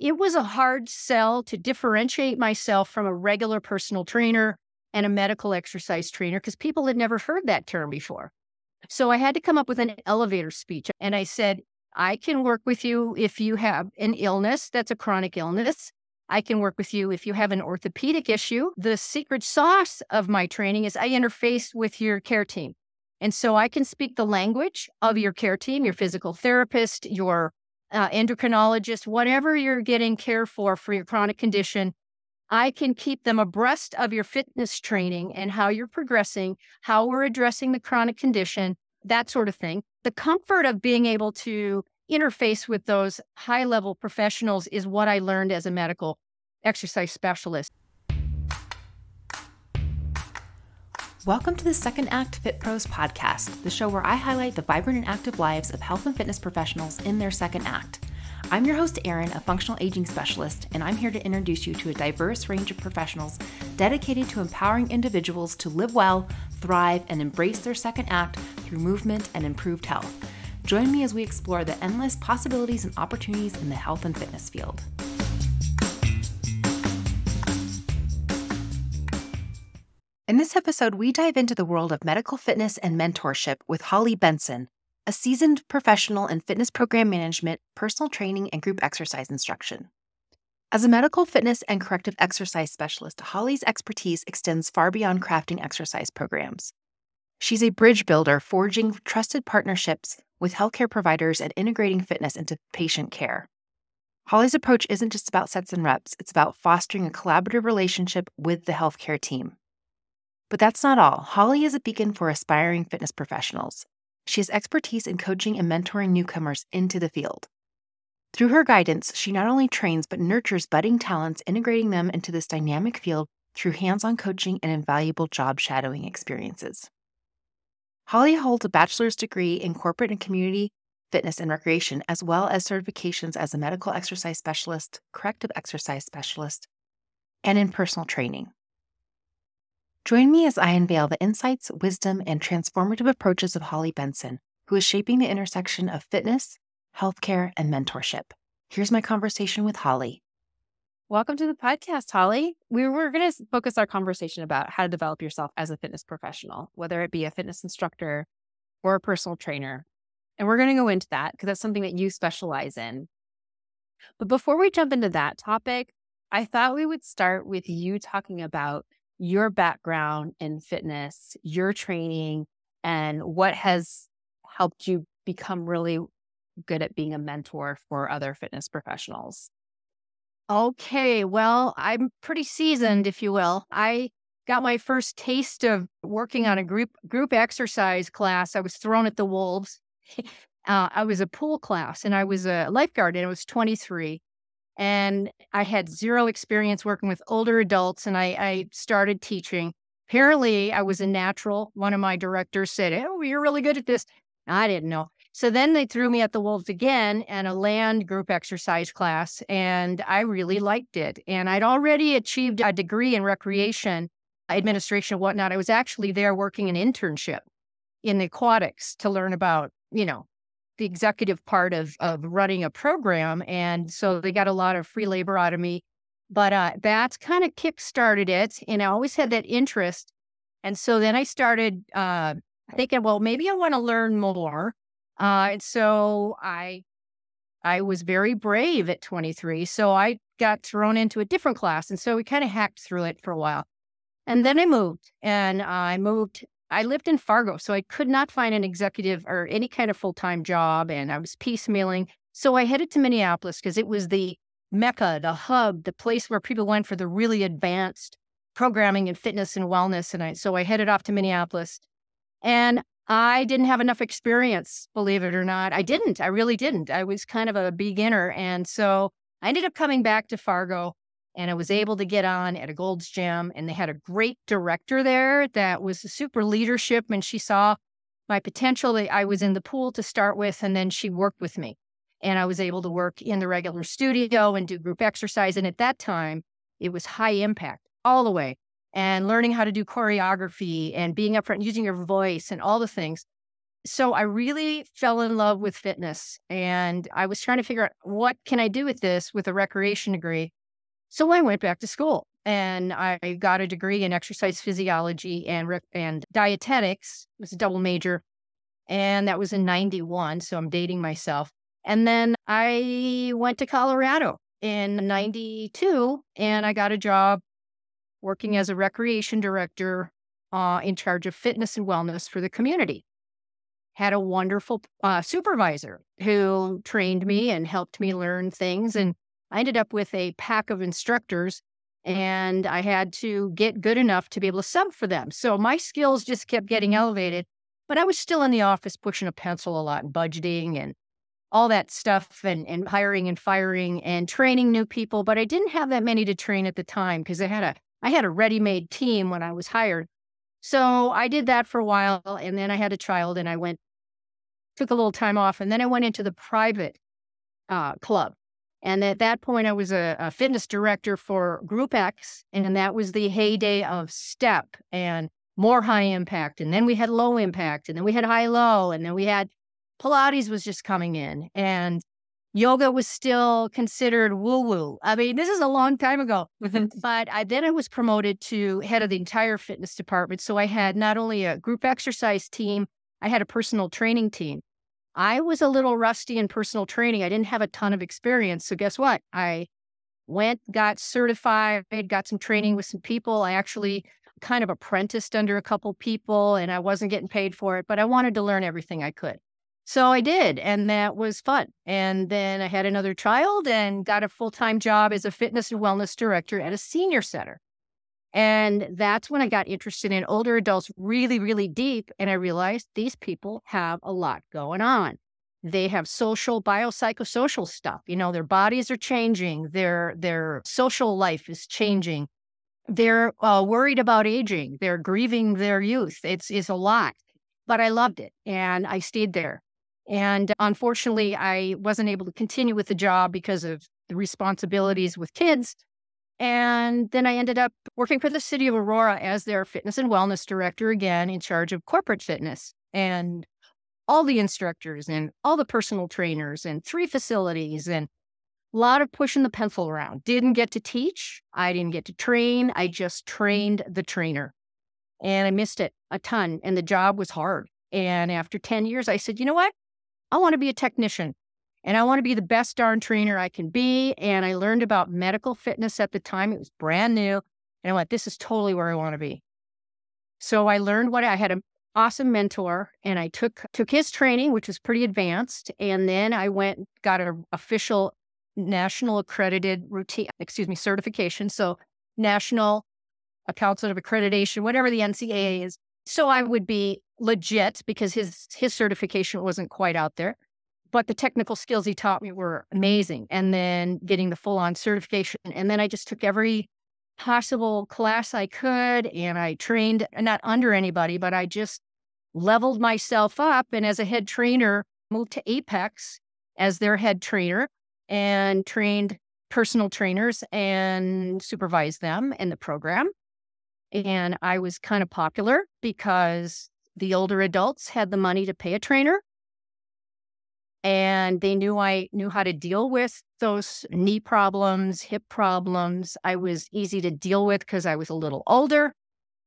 it was a hard sell to differentiate myself from a regular personal trainer and a medical exercise trainer because people had never heard that term before. So I had to come up with an elevator speech. And I said, I can work with you if you have an illness that's a chronic illness. I can work with you if you have an orthopedic issue. The secret sauce of my training is I interface with your care team. And so I can speak the language of your care team, your physical therapist, your uh, endocrinologist, whatever you're getting care for for your chronic condition. I can keep them abreast of your fitness training and how you're progressing, how we're addressing the chronic condition, that sort of thing. The comfort of being able to interface with those high level professionals is what I learned as a medical exercise specialist. Welcome to the Second Act Fit Pros podcast, the show where I highlight the vibrant and active lives of health and fitness professionals in their second act. I'm your host, Erin, a functional aging specialist, and I'm here to introduce you to a diverse range of professionals dedicated to empowering individuals to live well, thrive, and embrace their second act through movement and improved health. Join me as we explore the endless possibilities and opportunities in the health and fitness field. In this episode, we dive into the world of medical fitness and mentorship with Holly Benson, a seasoned professional in fitness program management, personal training, and group exercise instruction. As a medical fitness and corrective exercise specialist, Holly's expertise extends far beyond crafting exercise programs. She's a bridge builder, forging trusted partnerships with healthcare providers and integrating fitness into patient care. Holly's approach isn't just about sets and reps, it's about fostering a collaborative relationship with the healthcare team. But that's not all. Holly is a beacon for aspiring fitness professionals. She has expertise in coaching and mentoring newcomers into the field. Through her guidance, she not only trains but nurtures budding talents, integrating them into this dynamic field through hands on coaching and invaluable job shadowing experiences. Holly holds a bachelor's degree in corporate and community fitness and recreation, as well as certifications as a medical exercise specialist, corrective exercise specialist, and in personal training. Join me as I unveil the insights, wisdom, and transformative approaches of Holly Benson, who is shaping the intersection of fitness, healthcare, and mentorship. Here's my conversation with Holly. Welcome to the podcast, Holly. We were going to focus our conversation about how to develop yourself as a fitness professional, whether it be a fitness instructor or a personal trainer. And we're going to go into that because that's something that you specialize in. But before we jump into that topic, I thought we would start with you talking about your background in fitness, your training, and what has helped you become really good at being a mentor for other fitness professionals. Okay, well, I'm pretty seasoned, if you will. I got my first taste of working on a group group exercise class. I was thrown at the wolves. uh, I was a pool class, and I was a lifeguard, and I was 23 and I had zero experience working with older adults, and I, I started teaching. Apparently, I was a natural. One of my directors said, "Oh, you're really good at this." I didn't know. So then they threw me at the wolves again and a land group exercise class, and I really liked it. And I'd already achieved a degree in recreation administration and whatnot. I was actually there working an internship in the aquatics to learn about, you know, the executive part of of running a program, and so they got a lot of free labor out of me. But uh, that's kind of kick started it, and I always had that interest. And so then I started uh, thinking, well, maybe I want to learn more. Uh, and so I I was very brave at 23. So I got thrown into a different class. And so we kind of hacked through it for a while. And then I moved and I moved I lived in Fargo, so I could not find an executive or any kind of full time job, and I was piecemealing. So I headed to Minneapolis because it was the mecca, the hub, the place where people went for the really advanced programming and fitness and wellness. And I, so I headed off to Minneapolis, and I didn't have enough experience, believe it or not. I didn't. I really didn't. I was kind of a beginner, and so I ended up coming back to Fargo and I was able to get on at a Gold's Gym. And they had a great director there that was super leadership, and she saw my potential. That I was in the pool to start with, and then she worked with me. And I was able to work in the regular studio and do group exercise. And at that time, it was high impact all the way and learning how to do choreography and being up front, using your voice and all the things. so I really fell in love with fitness and I was trying to figure out what can I do with this with a recreation degree. So I went back to school and I got a degree in exercise physiology and and dietetics. It was a double major and that was in 91, so I'm dating myself. And then I went to Colorado in 92 and I got a job working as a recreation director uh, in charge of fitness and wellness for the community had a wonderful uh, supervisor who trained me and helped me learn things. And I ended up with a pack of instructors and I had to get good enough to be able to sub for them. So my skills just kept getting elevated, but I was still in the office pushing a pencil a lot and budgeting and all that stuff and, and hiring and firing and training new people. But I didn't have that many to train at the time because I had a I had a ready-made team when I was hired. So I did that for a while and then I had a child and I went took a little time off, and then I went into the private uh, club. And at that point, I was a, a, fitness director for Group X, and that was the heyday of STEP and more high impact. And then we had low impact, and then we had high low, and then we had Pilates was just coming in, and yoga was still considered woo woo. I mean, this is a long time ago. Mm-hmm. but I, then I was promoted to head of the entire fitness department. So I had not only a group exercise team, I had a personal training team. I was a little rusty in personal training. I didn't have a ton of experience. So, guess what? I went, got certified, got some training mm-hmm. with some people. I actually kind of apprenticed under a couple people and I wasn't getting paid for it, but I wanted to learn everything I could. So I did, and that was fun. And then I had another child and got a full time job as a fitness and wellness director at a senior center. And that's when I got interested in older adults really, really deep. And I realized these people have a lot going on. They have social, biopsychosocial stuff. You know, their bodies are changing, their their social life is changing. They're uh, worried about aging. They're grieving their youth. It's it's a lot, but I loved it, and I stayed there. And unfortunately, I wasn't able to continue with the job because of the responsibilities with kids. And then I ended up working for the city of Aurora as their fitness and wellness director, again, in charge of corporate fitness and all the instructors and all the personal trainers and three facilities and a lot of pushing the pencil around. Didn't get to teach. I didn't get to train. I just trained the trainer. And I missed it a ton. And the job was hard. And after 10 years, I said, you know what? I want to be a technician and I want to be the best darn trainer I can be. And I learned about medical fitness at the time. It was brand new. And I went, this is totally where I want to be. So I learned what I had an awesome mentor and I took took his training, which was pretty advanced. And then I went, got an official national accredited routine, excuse me, certification. So national council of accreditation, whatever the NCAA is. So I would be legit because his his certification wasn't quite out there but the technical skills he taught me were amazing. And then getting the full on certification. And then I just took every possible class I could and I trained uh, not under anybody, but I just leveled myself up. And as a head trainer, moved to Apex as their head trainer and trained personal trainers and supervised them in the program. And I was kind of popular because the older adults had the money to pay a trainer and they knew I knew how to deal with those knee problems, hip problems. I was easy to deal with because I was a little older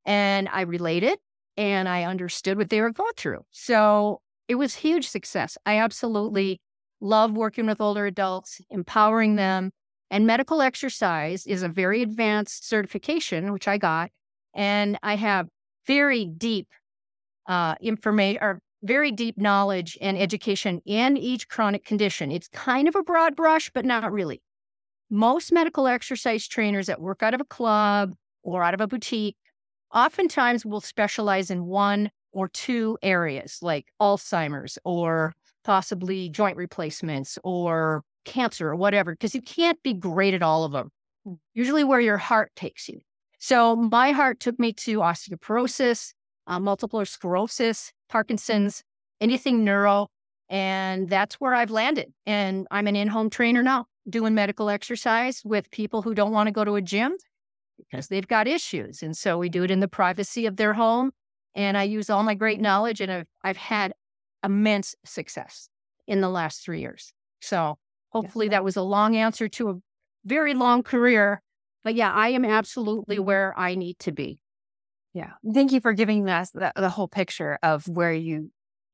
and I related and I understood what they were going through. So it was huge success. I absolutely love working with older adults, empowering them. And medical exercise is a very advanced certification, which I got. And I have very deep uh, information or very deep knowledge and education in each chronic condition. It's kind of a broad brush, but not really. Most medical exercise trainers that work out of a club or out of a boutique oftentimes will specialize in one or two areas like Alzheimer's or possibly joint replacements or cancer or whatever, because you can't be great at all of them. Hmm. Usually where your heart takes you. So my heart took me to osteoporosis, uh, multiple sclerosis, Parkinson's, anything neuro. And that's where I've landed. And I'm an in home trainer now, doing medical exercise with people who don't want to go to a gym because they've got issues. And so we do it in the privacy of their home. And I use all my great knowledge. And I've, I've had immense success in the last three years. So hopefully that was a long answer to a very long career. But yeah, I am absolutely where I need to be. Yeah. Thank you for giving us the, the whole picture of where you've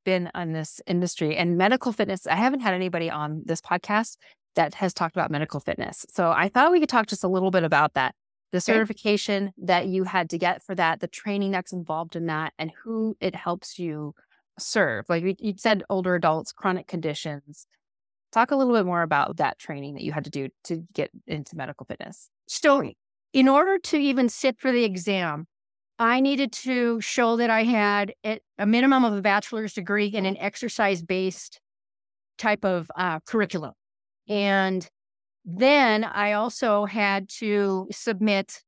been on this industry and medical fitness. I haven't had anybody on this podcast that has talked about medical fitness. So I thought we could talk just a little bit about that the certification that you had to get for that, the training that's involved in that, and who it helps you serve. Like you, you said, older adults, chronic conditions. Talk a little bit more about that training that you had to do to get into medical fitness. So, in order to even sit for the exam, I needed to show that I had a minimum of a bachelor's degree in an exercise based type of uh, curriculum. And then I also had to submit,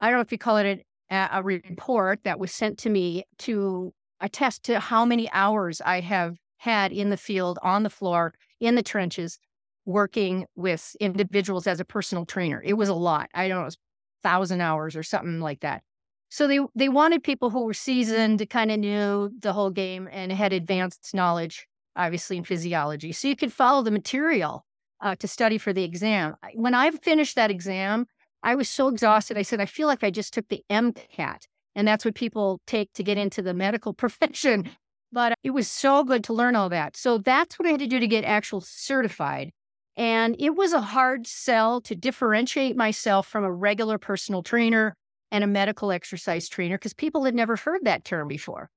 I don't know if you call it a, a report that was sent to me to attest to how many hours I have had in the field, on the floor, in the trenches, working with individuals as a personal trainer. It was a lot. I don't know, it was thousand hours or something like that. So they they wanted people who were seasoned, kind of knew the whole game, and had advanced knowledge, obviously in physiology. So you could follow the material uh, to study for the exam. When I finished that exam, I was so exhausted. I said, I feel like I just took the MCAT, and that's what people take to get into the medical profession. But it was so good to learn all that. So that's what I had to do to get actual certified. And it was a hard sell to differentiate myself from a regular personal trainer and a medical exercise trainer because people had never heard that term before.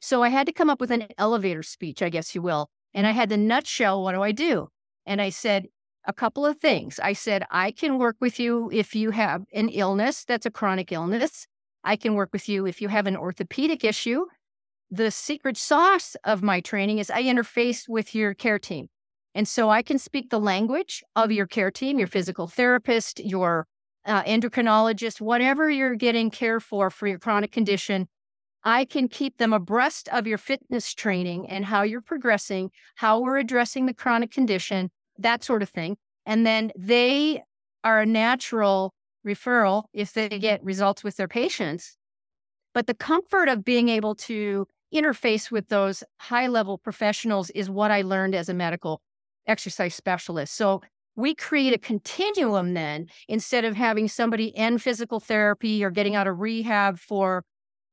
So I had to come up with an elevator speech, I guess you will. And I had the nutshell what do I do? And I said a couple of things. I said, I can work with you if you have an illness that's a chronic illness. I can work with you if you have an orthopedic issue. The secret sauce of my training is I interface with your care team. And so I can speak the language of your care team, your physical therapist, your uh, endocrinologist, whatever you're getting care for for your chronic condition. I can keep them abreast of your fitness training and how you're progressing, how we're addressing the chronic condition, that sort of thing. And then they are a natural referral if they get results with their patients. But the comfort of being able to interface with those high level professionals is what I learned as a medical exercise specialist. So we create a continuum then instead of having somebody end physical therapy or getting out of rehab for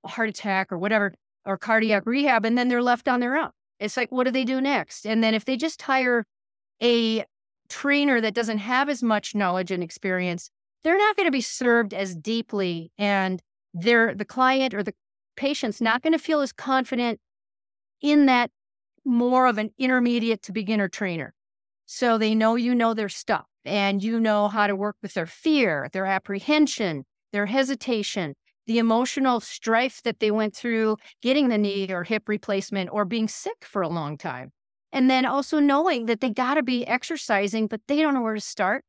a heart attack or whatever, or cardiac rehab, and then they're left on their own. It's like, what do they do next? And then if they just hire a trainer that doesn't have as much knowledge and experience, they're not going to be served as deeply and they're the client or the patient's not going to feel as confident in that more of an intermediate to beginner trainer. So they know you know their stuff and you know how to work with their fear, their apprehension, their hesitation, the emotional strife that they went through getting the knee or hip replacement or being sick for a long time. And then also knowing that they got to be exercising, but they don't know where to start.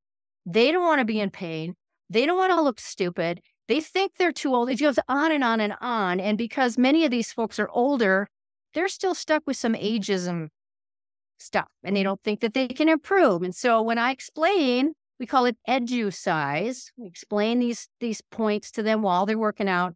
They don't want to be in pain. They don't want to look stupid. They think they're too old. It goes on and on and on. And because many of these folks are older, they're still stuck with some ageism stuff and they don't think that they can improve. And so when I explain, we call it edu size. We explain these these points to them while they're working out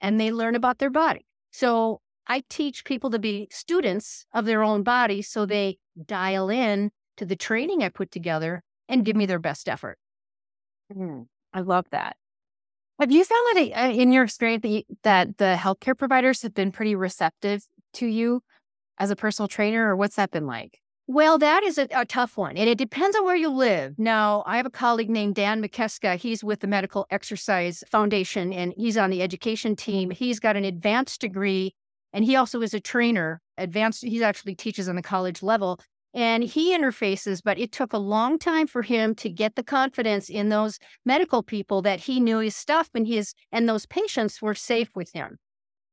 and they learn about their body. So I teach people to be students of their own body so they dial in to the training I put together and give me their best effort. Mm, I love that. Have you found that uh, in your experience that, that the healthcare providers have been pretty receptive to you as a personal trainer, or what's that been like? Well, that is a, a tough one. And it depends on where you live. Now, I have a colleague named Dan McKeska. He's with the Medical Exercise Foundation and he's on the education team. He's got an advanced degree and he also is a trainer. Advanced, he actually teaches on the college level and he interfaces, but it took a long time for him to get the confidence in those medical people that he knew his stuff and his and those patients were safe with him.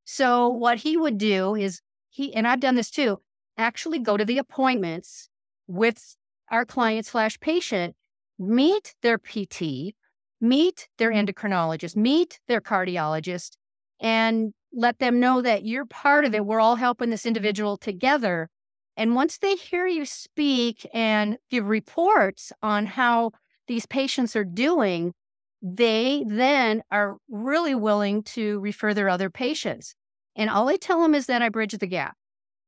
So what he would do is he and I've done this too, actually go to the appointments with our client slash patient, meet their PT, meet their mm-hmm. endocrinologist, meet their cardiologist, and let them know that you're part of it. We're all helping this individual together. And once they hear you speak and give reports on how these patients are doing, they then are really willing to refer their other patients. And all I tell them is that I bridge the gap.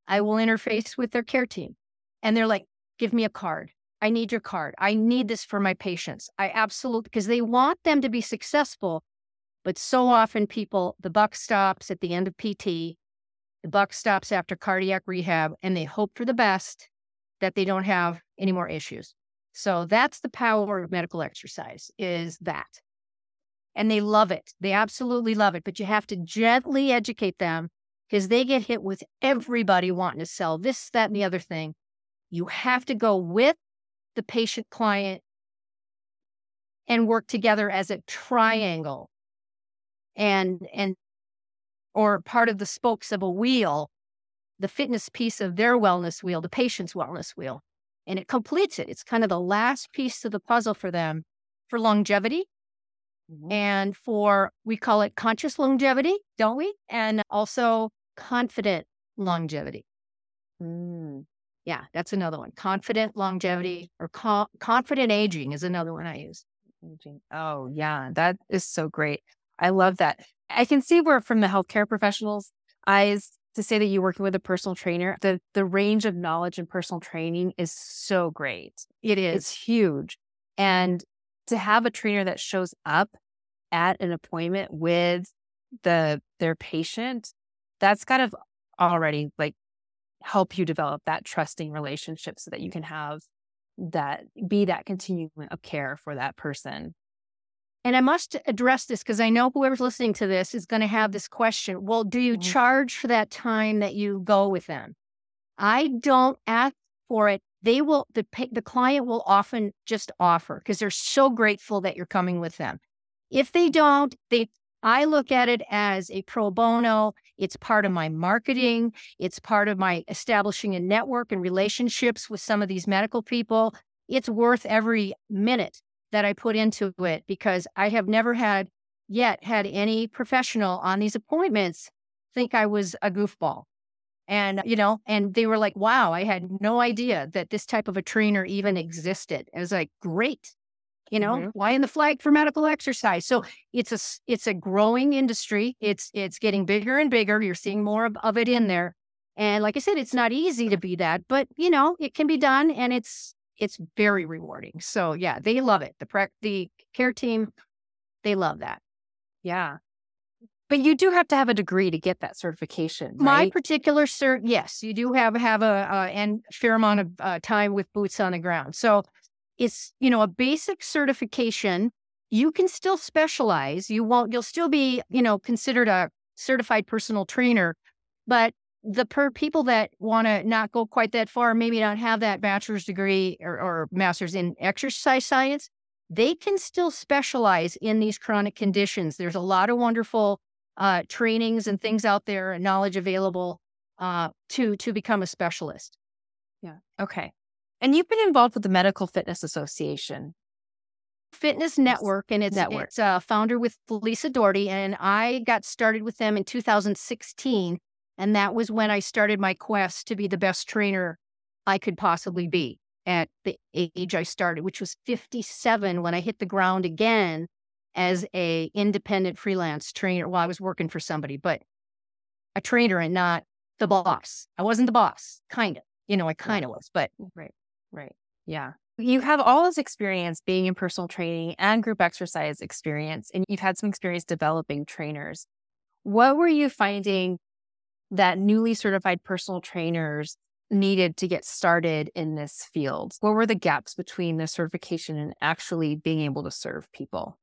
I will interface with their care team. And they're like, give me a card. I need your card. I need this for my patients. I absolutely, because they want them to be successful. But so often people, the buck stops at the end of PT, the buck stops after cardiac rehab, and they hope for the best that they don't have any more issues. So that's the power of medical exercise is that. And they love it. They absolutely love it. But you have to gently educate them because they get hit with everybody wanting to sell this, that, and the other thing. You have to go with the patient client and work together as a triangle and and or part of the spokes of a wheel the fitness piece of their wellness wheel the patient's wellness wheel and it completes it it's kind of the last piece of the puzzle for them for longevity mm-hmm. and for we call it conscious longevity don't we and also confident longevity mm. Yeah, that's another one. Confident longevity or co- confident aging is another one I use. Aging. Oh, yeah, that is so great. I love that. I can see where, from the healthcare professionals' eyes, to say that you're working with a personal trainer, the the range of knowledge and personal training is so great. It is. It's huge, and to have a trainer that shows up at an appointment with the their patient, that's kind of already like help you develop that trusting relationship so that you can have that be that continuum of care for that person. And I must address this because I know whoever's listening to this is going to have this question. Well, do you mm-hmm. charge for that time that you go with them? I don't ask for it. They will the the client will often just offer because they're so grateful that you're coming with them. If they don't, they I look at it as a pro bono. It's part of my marketing. It's part of my establishing a network and relationships with some of these medical people. It's worth every minute that I put into it because I have never had yet had any professional on these appointments think I was a goofball. And, you know, and they were like, wow, I had no idea that this type of a trainer even existed. I was like, great. You know mm-hmm. flying the flag for medical exercise? So it's a it's a growing industry. It's it's getting bigger and bigger. You're seeing more of, of it in there. And like i said it's not easy to be that but you know it can be done and it's it's very rewarding. So yeah they love it. The pre- the care team they love that. Yeah but you do have to have a degree to get that certification. Right? My particular cert, yes, you do have have a, and fair amount of uh, time with boots on the ground. So it's, you know, a basic certification. You can still specialize. You won't, you'll still be, you know, considered a certified personal trainer. But the per people that want to not go quite that far, maybe not have that bachelor's degree or, or master's in exercise science, they can still specialize in these chronic conditions. There's a lot of wonderful uh, trainings and things out there and knowledge available uh, to to become a specialist. Yeah. Okay. And you've been involved with the Medical Fitness Association. Fitness Network, and it's, Network. it's uh, founder with Lisa Doherty. And I got started with them in 2016. And that was when I started my quest to be the best trainer I could possibly be at the age I started, which was 57 when I hit the ground again as a independent freelance trainer. Well, I was working for somebody, but a trainer and not the boss. I wasn't the boss, kind of. You know, I kind of was, but mm, right. Right. Yeah. You have all this experience being in personal training and group exercise experience, and you've had some experience developing trainers. What were you finding that newly certified personal trainers needed to get started in this field? What were the gaps between the certification and actually being able to serve people?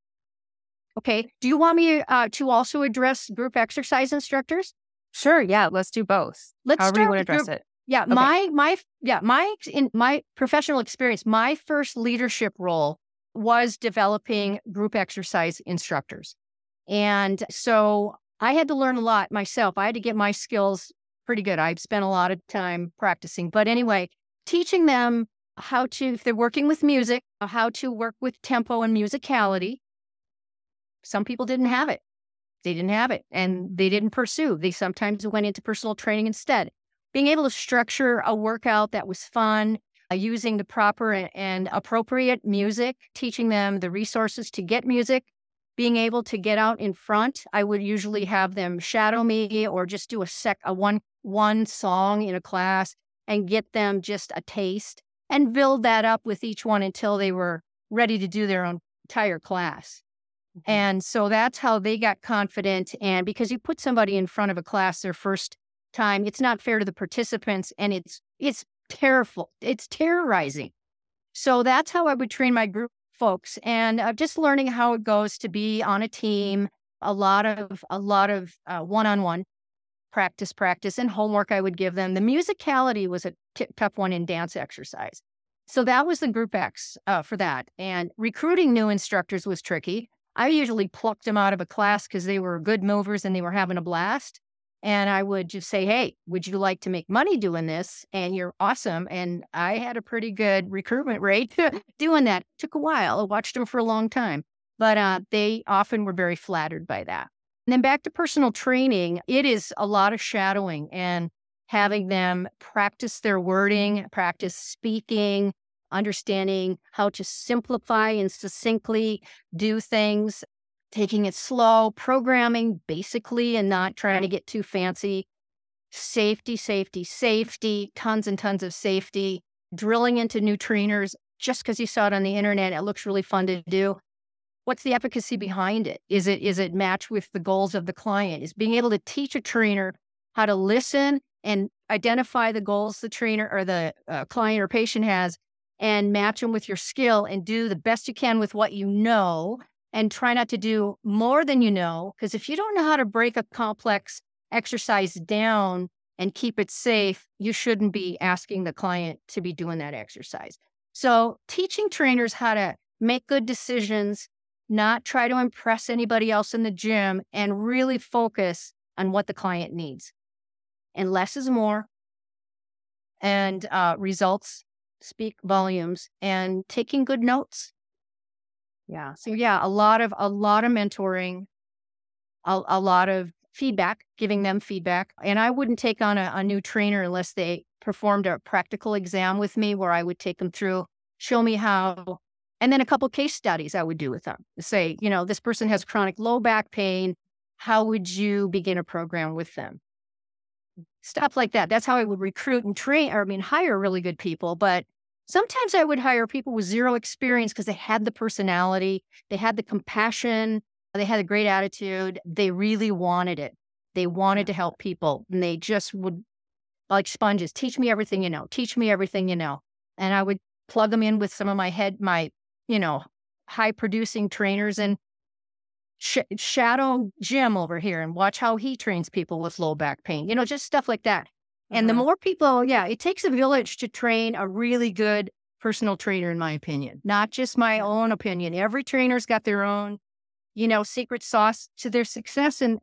Okay. Do you want me uh, to also address group exercise instructors? Sure. Yeah. Let's do both. Let's However start you want to address group, it. Yeah, okay. my my yeah, my in my professional experience, my first leadership role was developing group exercise instructors. And so I had to learn a lot myself. I had to get my skills pretty good. I've spent a lot of time practicing. But anyway, teaching them how to, if they're working with music, how to work with tempo and musicality. Some people didn't have it. They didn't have it and they didn't pursue. They sometimes went into personal training instead being able to structure a workout that was fun, uh, using the proper and appropriate music, teaching them the resources to get music, being able to get out in front. I would usually have them shadow me or just do a sec, a one one song in a class and get them just a taste and build that up with each one until they were ready to do their own entire class. Mm-hmm. And so that's how they got confident. And because you put somebody in front of a class their first time, it's not fair to the participants and it's it's terrible. It's terrorizing. So that's how I would train my group folks and uh, just learning how it goes to be on a team, a lot of a lot of uh, one-on-one practice practice and homework I would give them. The musicality was a t- tough one in dance exercise. So that was the group X uh, for that. And recruiting new instructors was tricky. I usually plucked them out of a class because they were good movers and they were having a blast. And I would just say, Hey, would you like to make money doing this? And you're awesome. And I had a pretty good recruitment rate doing that. Took a while. I watched them for a long time, but uh, they often were very flattered by that. And then back to personal training, it is a lot of shadowing and having them practice their wording, practice speaking, understanding how to simplify and succinctly do things, taking it slow, programming basically and not trying to get too fancy. Safety, safety, safety, tons and tons of safety, drilling into new trainers just because you saw it on the internet. It looks really fun to do. What's the efficacy behind it? Is it is it match with the goals of the client? Is being able to teach a trainer how to listen and identify the goals the trainer or the uh, client or patient has and match them with your skill and do the best you can with what you know and try not to do more than you know. Because if you don't know how to break a complex exercise down and keep it safe, you shouldn't be asking the client to be doing that exercise. So, teaching trainers how to make good decisions, not try to impress anybody else in the gym, and really focus on what the client needs. And less is more. And uh, results speak volumes and taking good notes. Yeah. So yeah, a lot of a lot of mentoring, a, a lot of feedback, giving them feedback. And I wouldn't take on a, a new trainer unless they performed a practical exam with me where I would take them through, show me how, and then a couple case studies I would do with them. Say, you know, this person has chronic low back pain. How would you begin a program with them? Stuff like that. That's how I would recruit and train, or I mean, hire really good people. But Sometimes I would hire people with zero experience because they had the personality, they had the compassion, they had a great attitude. They really wanted it. They wanted to help people and they just would, like sponges, teach me everything you know, teach me everything you know. And I would plug them in with some of my head, my, you know, high producing trainers and sh- shadow Jim over here and watch how he trains people with low back pain, you know, just stuff like that. And the uh-huh. more people, yeah, it takes a village to train a really good personal trainer, in my opinion, not just my own opinion. Every trainer's got their own, you know, secret sauce to their success. And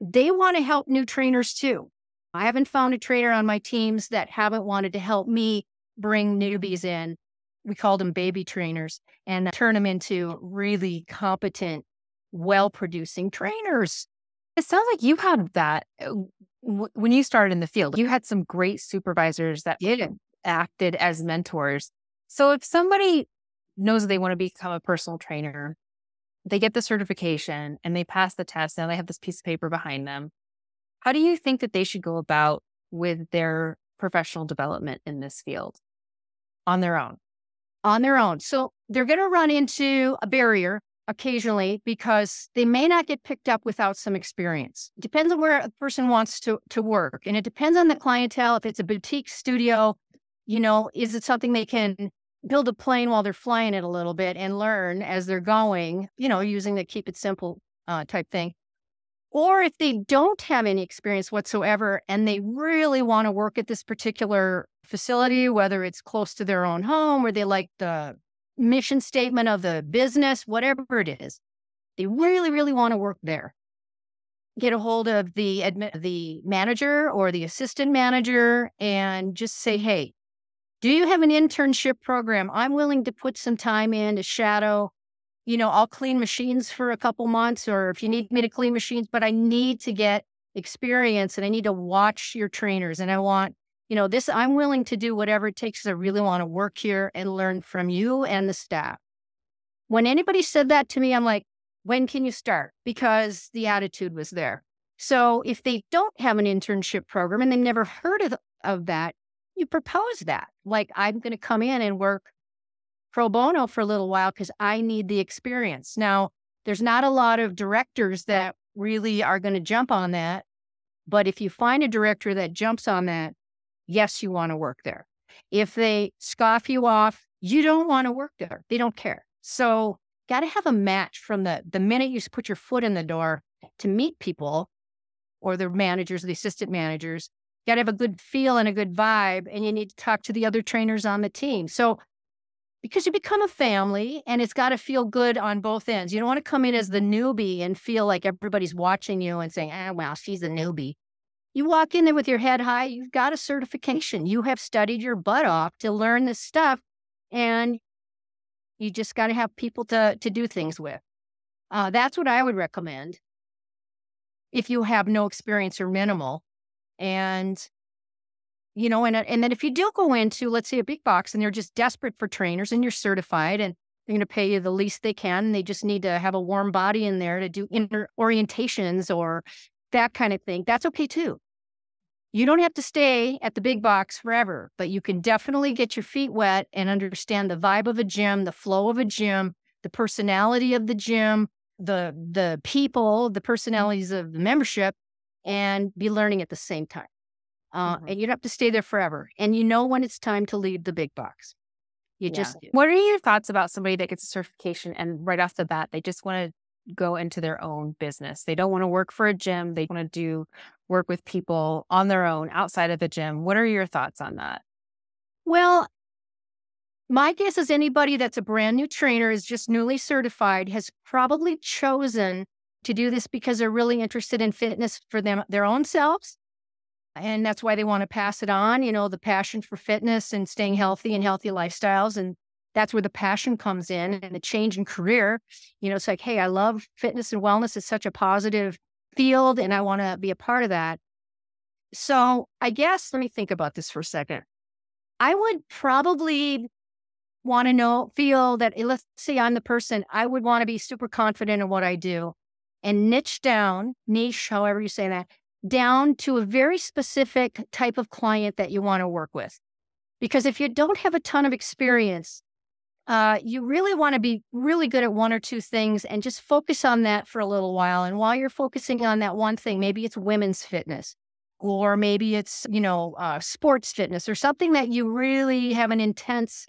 they want to help new trainers too. I haven't found a trainer on my teams that haven't wanted to help me bring newbies in. We called them baby trainers and turn them into really competent, well producing trainers. It sounds like you had that when you started in the field, you had some great supervisors that yeah. acted as mentors. So if somebody knows they want to become a personal trainer, they get the certification and they pass the test. Now they have this piece of paper behind them. How do you think that they should go about with their professional development in this field on their own? On their own. So they're going to run into a barrier occasionally because they may not get picked up without some experience. Depends on where a person wants to, to work. And it depends on the clientele. If it's a boutique studio, you know, is it something they can build a plane while they're flying it a little bit and learn as they're going, you know, using the keep it simple uh, type thing. Or if they don't have any experience whatsoever and they really want to work at this particular facility, whether it's close to their own home or they like the mission statement of the business, whatever it is. They really, really want to work there. Get a hold of the admi- the manager or the assistant manager and just say, "Hey, do you have an internship program? I'm willing to put some time in to shadow. You know, I'll clean machines for a couple months, or if you need me to clean machines, but I need to get experience and I need to watch your trainers and I want you know, this, I'm willing to do whatever it takes. I really want to work here and learn from you and the staff. When anybody said that to me, I'm like, when can you start? Because the attitude was there. So if they don't have an internship program and they've never heard of, of that, you propose that. Like, I'm going to come in and work pro bono for a little while because I need the experience. Now, there's not a lot of directors that really are going to jump on that. But if you find a director that jumps on that, yes, you want to work there. If they scoff you off, you don't want to work there. They don't care. So, got to have a match from the the minute you put your foot in the door to meet people or the managers, the assistant managers. Got to have a good feel and a good vibe, and you need to talk to the other trainers on the team. So, because you become a family and it's got to feel good on both ends. You don't want to come in as the newbie and feel like everybody's watching you and saying, ah, well, she's a newbie. You walk in there with your head high, you've got a certification. You have studied your butt off to learn this stuff, and you just got to have people to, to do things with. Uh, that's what I would recommend if you have no experience or minimal. And, you know, and, and then if you do go into, let's say, a big box and they're just desperate for trainers and you're certified and they're going to pay you the least they can, and they just need to have a warm body in there to do inter orientations or that kind of thing, that's okay too. You don't have to stay at the big box forever, but you can definitely get your feet wet and understand the vibe of a gym, the flow of a gym, the personality of the gym, the the people, the personalities of the membership, and be learning at the same time. Uh, mm-hmm. And you don't have to stay there forever. And you know when it's time to leave the big box. You yeah. just. What are your thoughts about somebody that gets a certification and right off the bat they just want to go into their own business? They don't want to work for a gym. They want to do work with people on their own outside of the gym. What are your thoughts on that? Well, my guess is anybody that's a brand new trainer is just newly certified has probably chosen to do this because they're really interested in fitness for them their own selves and that's why they want to pass it on you know the passion for fitness and staying healthy and healthy lifestyles and that's where the passion comes in and the change in career you know it's like hey i love fitness and wellness it's such a positive field and I want to be a part of that. So I guess let me think about this for a second. I would probably want to know, feel that, eh, let's say I'm the person, I would want to be super confident in what I do and niche down, niche, however you say that, down to a very specific type of client that you want to work with. Because if you don't have a ton of experience, uh, you really want to be really good at one or two things and just focus on that for a little while. And while you're focusing on that one thing, maybe it's women's fitness, or maybe it's, you know, uh, sports fitness or something that you really have an intense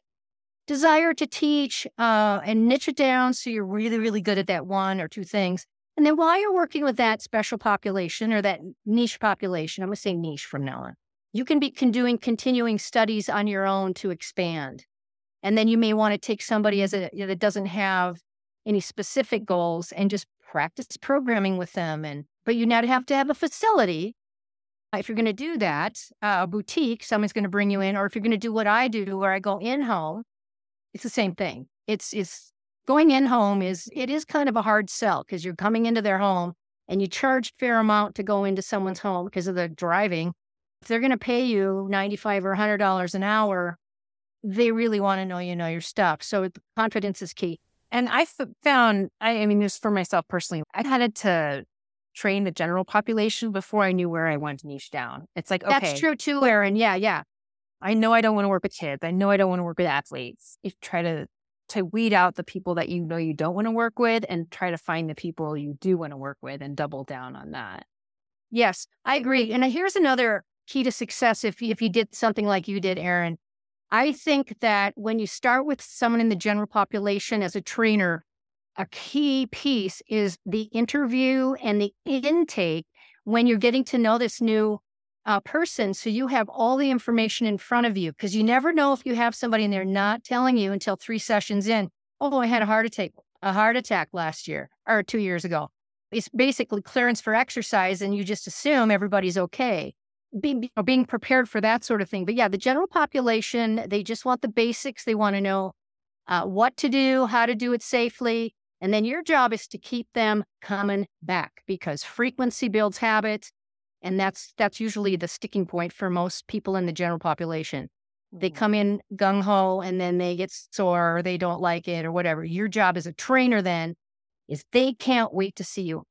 desire to teach uh, and niche it down so you're really, really good at that one or two things. And then while you're working with that special population or that niche population, I'm going to say niche from now on, you can be con- doing continuing studies on your own to expand. And then you may want to take somebody as a that doesn't have any specific goals and just practice programming with them. And but you now have to have a facility. If you're going to do that, uh, a boutique, someone's going to bring you in, or if you're going to do what I do, where I go in home, it's the same thing. It's it's going in home is it is kind of a hard sell because you're coming into their home and you charge fair amount to go into someone's home because of the driving. If they're going to pay you ninety five or hundred dollars an hour, they really want to know you know your stuff. So confidence is key. And I found, I, I mean, just for myself personally, I had to train the general population before I knew where I wanted to niche down. It's like, okay. That's true too, Erin. Yeah, yeah. I know I don't want to work with kids. I know I don't want to work with athletes. If try to to weed out the people that you know you don't want to work with and try to find the people you do want to work with and double down on that. Yes, I agree. And here's another key to success if if you did something like you did, Erin. I think that when you start with someone in the general population as a trainer, a key piece is the interview and the intake when you're getting to know this new uh, person. So you have all the information in front of you because you never know if you have somebody and they're not telling you until three sessions in. Oh, I had a heart attack, a heart attack last year or two years ago. It's basically clearance for exercise, and you just assume everybody's okay being, being prepared for that sort of thing. But yeah, the general population, they just want the basics. They want to know uh, what to do, how to do it safely. And then your job is to keep them coming back because frequency builds habit. And that's that's usually the sticking point for most people in the general population. They mm-hmm. come in gung ho and then they get sore or they don't like it or whatever. Your job as a trainer then is they can't wait to see you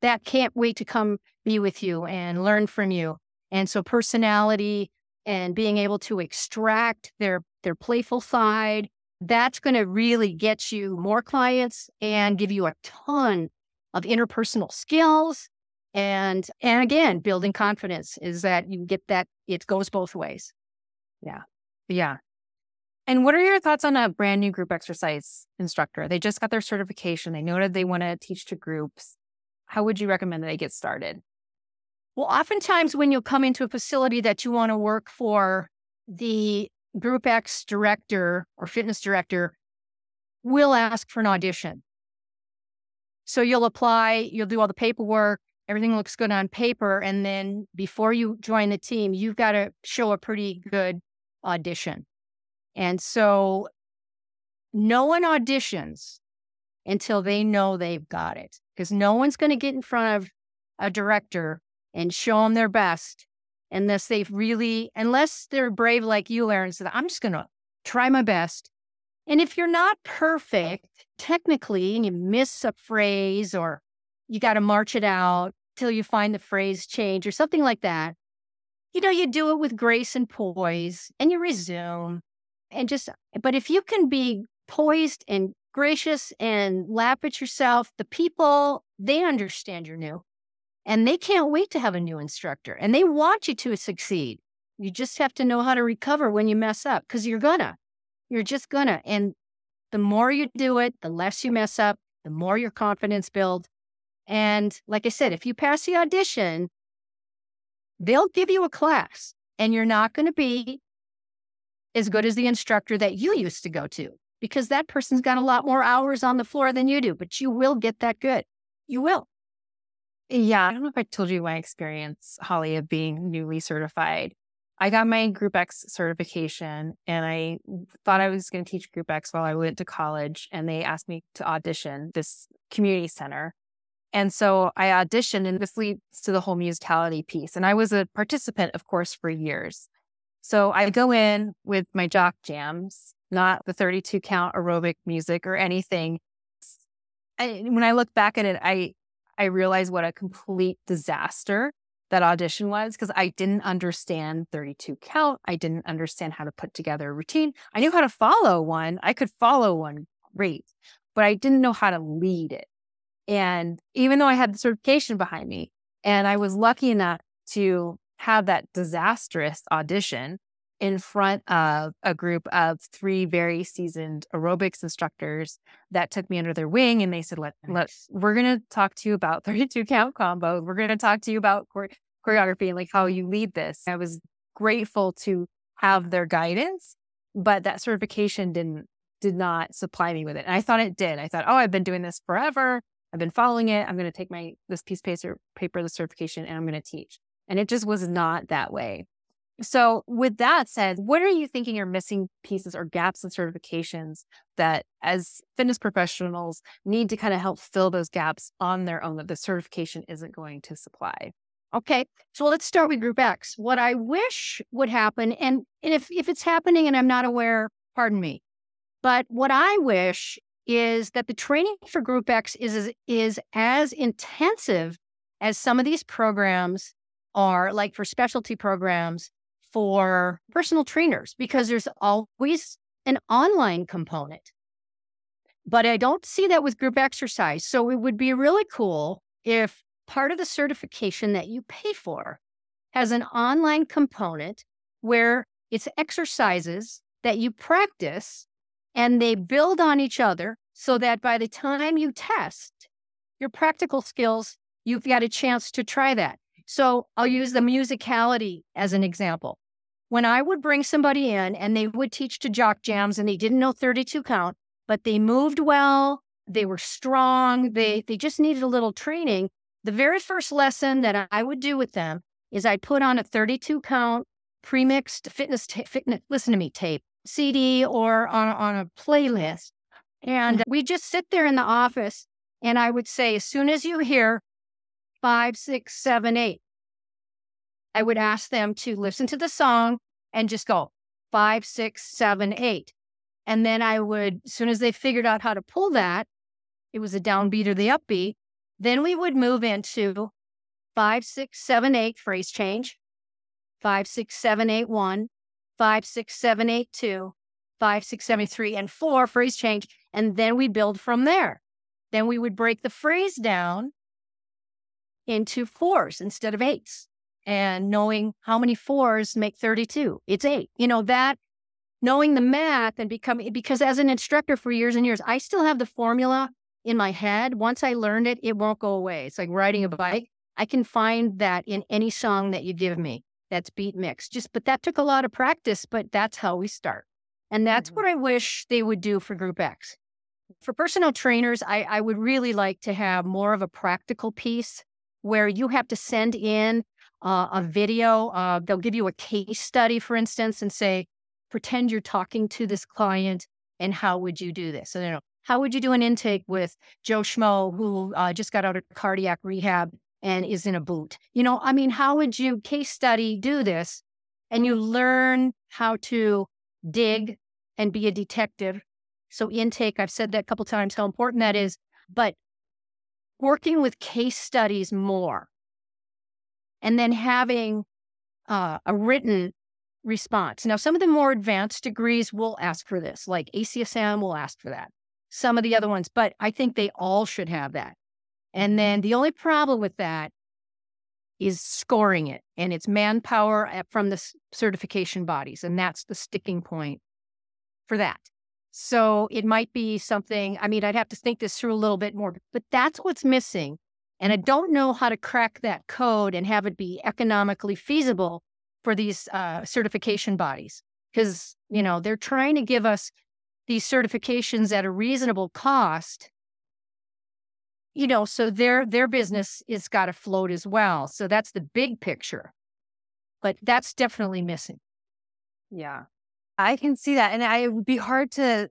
that can't wait to come be with you and learn from you. And so personality and being able to extract their their playful side, that's going to really get you more clients and give you a ton of interpersonal skills and and again, building confidence is that you get that it goes both ways. Yeah. Yeah. And what are your thoughts on a brand new group exercise instructor? They just got their certification. They noted they want to teach to groups. How would you recommend that they get started? Well, oftentimes when you'll come into a facility that you want to work for, the Group X director or fitness director will ask for an audition. So you'll apply, you'll do all the paperwork, everything looks good on paper. And then before you join the team, you've got to show a pretty good audition. And so no one auditions until they know they've got it because no one's going to get in front of a director and show them their best unless they've really, unless they're brave like you, Erin, said, I'm just going to try my best. And if you're not perfect technically and you miss a phrase or you got to march it out till you find the phrase change or something like that, you know, you do it with grace and poise and you resume and just, but if you can be poised and gracious and laugh at yourself, the people, they understand you're new and they can't wait to have a new instructor and they want you to succeed. You just have to know how to recover when you mess up because you're gonna. You're just gonna. And the more you do it, the less you mess up, the more your confidence builds. And like I said, if you pass the audition, they'll give you a class and you're not going to be as good as the instructor that you used to go to because that person's got a lot more hours on the floor than you do, but you will get that good. You will. Yeah. I don't know if I told you my experience, Holly, of being newly certified. I got my Group X certification and I thought I was going to teach Group X while I went to college. And they asked me to audition this community center. And so I auditioned, and this leads to the whole musicality piece. And I was a participant, of course, for years. So I go in with my jock jams, not the 32 count aerobic music or anything. I, when I look back at it, I I realized what a complete disaster that audition was because I didn't understand 32 count. I didn't understand how to put together a routine. I knew how to follow one. I could follow one great, but I didn't know how to lead it. And even though I had the certification behind me, and I was lucky enough to have that disastrous audition in front of a group of three very seasoned aerobics instructors that took me under their wing and they said let, let we're going to talk to you about 32 count combos. We're going to talk to you about chore- choreography and like how you lead this. I was grateful to have their guidance but that certification didn't did not supply me with it and i thought it did. I thought oh i've been doing this forever. I've been following it. I'm going to take my this piece of paper, paper the certification and i'm going to teach. And it just was not that way. So, with that said, what are you thinking are missing pieces or gaps in certifications that, as fitness professionals, need to kind of help fill those gaps on their own that the certification isn't going to supply? Okay, so let's start with Group X. What I wish would happen, and, and if, if it's happening and I'm not aware, pardon me, but what I wish is that the training for Group X is, is as intensive as some of these programs are like for specialty programs for personal trainers because there's always an online component. But I don't see that with group exercise. So it would be really cool if part of the certification that you pay for has an online component where it's exercises that you practice and they build on each other so that by the time you test your practical skills, you've got a chance to try that. So I'll use the musicality as an example. When I would bring somebody in and they would teach to jock jams and they didn't know 32 count, but they moved well, they were strong, they, they just needed a little training. The very first lesson that I would do with them is I'd put on a 32 count premixed fitness, ta- fitness listen to me tape, CD or on, on a playlist. And we just sit there in the office and I would say, as soon as you hear five, six, seven, eight. I would ask them to listen to the song and just go five, six, seven, eight. And then I would, as soon as they figured out how to pull that, it was a downbeat or the upbeat, Then we would move into five, six, seven, eight phrase change, five, six, seven, eight, one, five, six, seven, eight, two, five, six, seven, three, and four phrase change. And then we build from there. Then we would break the phrase down into fours instead of eights. And knowing how many fours make 32, it's eight. You know, that knowing the math and becoming, because as an instructor for years and years, I still have the formula in my head. Once I learned it, it won't go away. It's like riding a bike. I can find that in any song that you give me that's beat mix. Just, but that took a lot of practice, but that's how we start. And that's mm-hmm. what I wish they would do for Group X. For personal trainers, I, I would really like to have more of a practical piece where you have to send in uh, a video. Uh, they'll give you a case study, for instance, and say, pretend you're talking to this client and how would you do this? So, you know, how would you do an intake with Joe Schmo, who uh, just got out of cardiac rehab and is in a boot? You know, I mean, how would you case study do this? And you learn how to dig and be a detective. So, intake, I've said that a couple times how important that is, but working with case studies more and then having uh, a written response. Now, some of the more advanced degrees will ask for this, like ACSM will ask for that, some of the other ones, but I think they all should have that. And then the only problem with that is scoring it and it's manpower from the certification bodies. And that's the sticking point for that. So it might be something, I mean, I'd have to think this through a little bit more, but that's what's missing. And I don't know how to crack that code and have it be economically feasible for these uh, certification bodies. Because, you know, they're trying to give us these certifications at a reasonable cost. You know so their their business is got to float as well. So that's the big picture. But that's definitely missing. Yeah. I can see that. And I, it would be hard to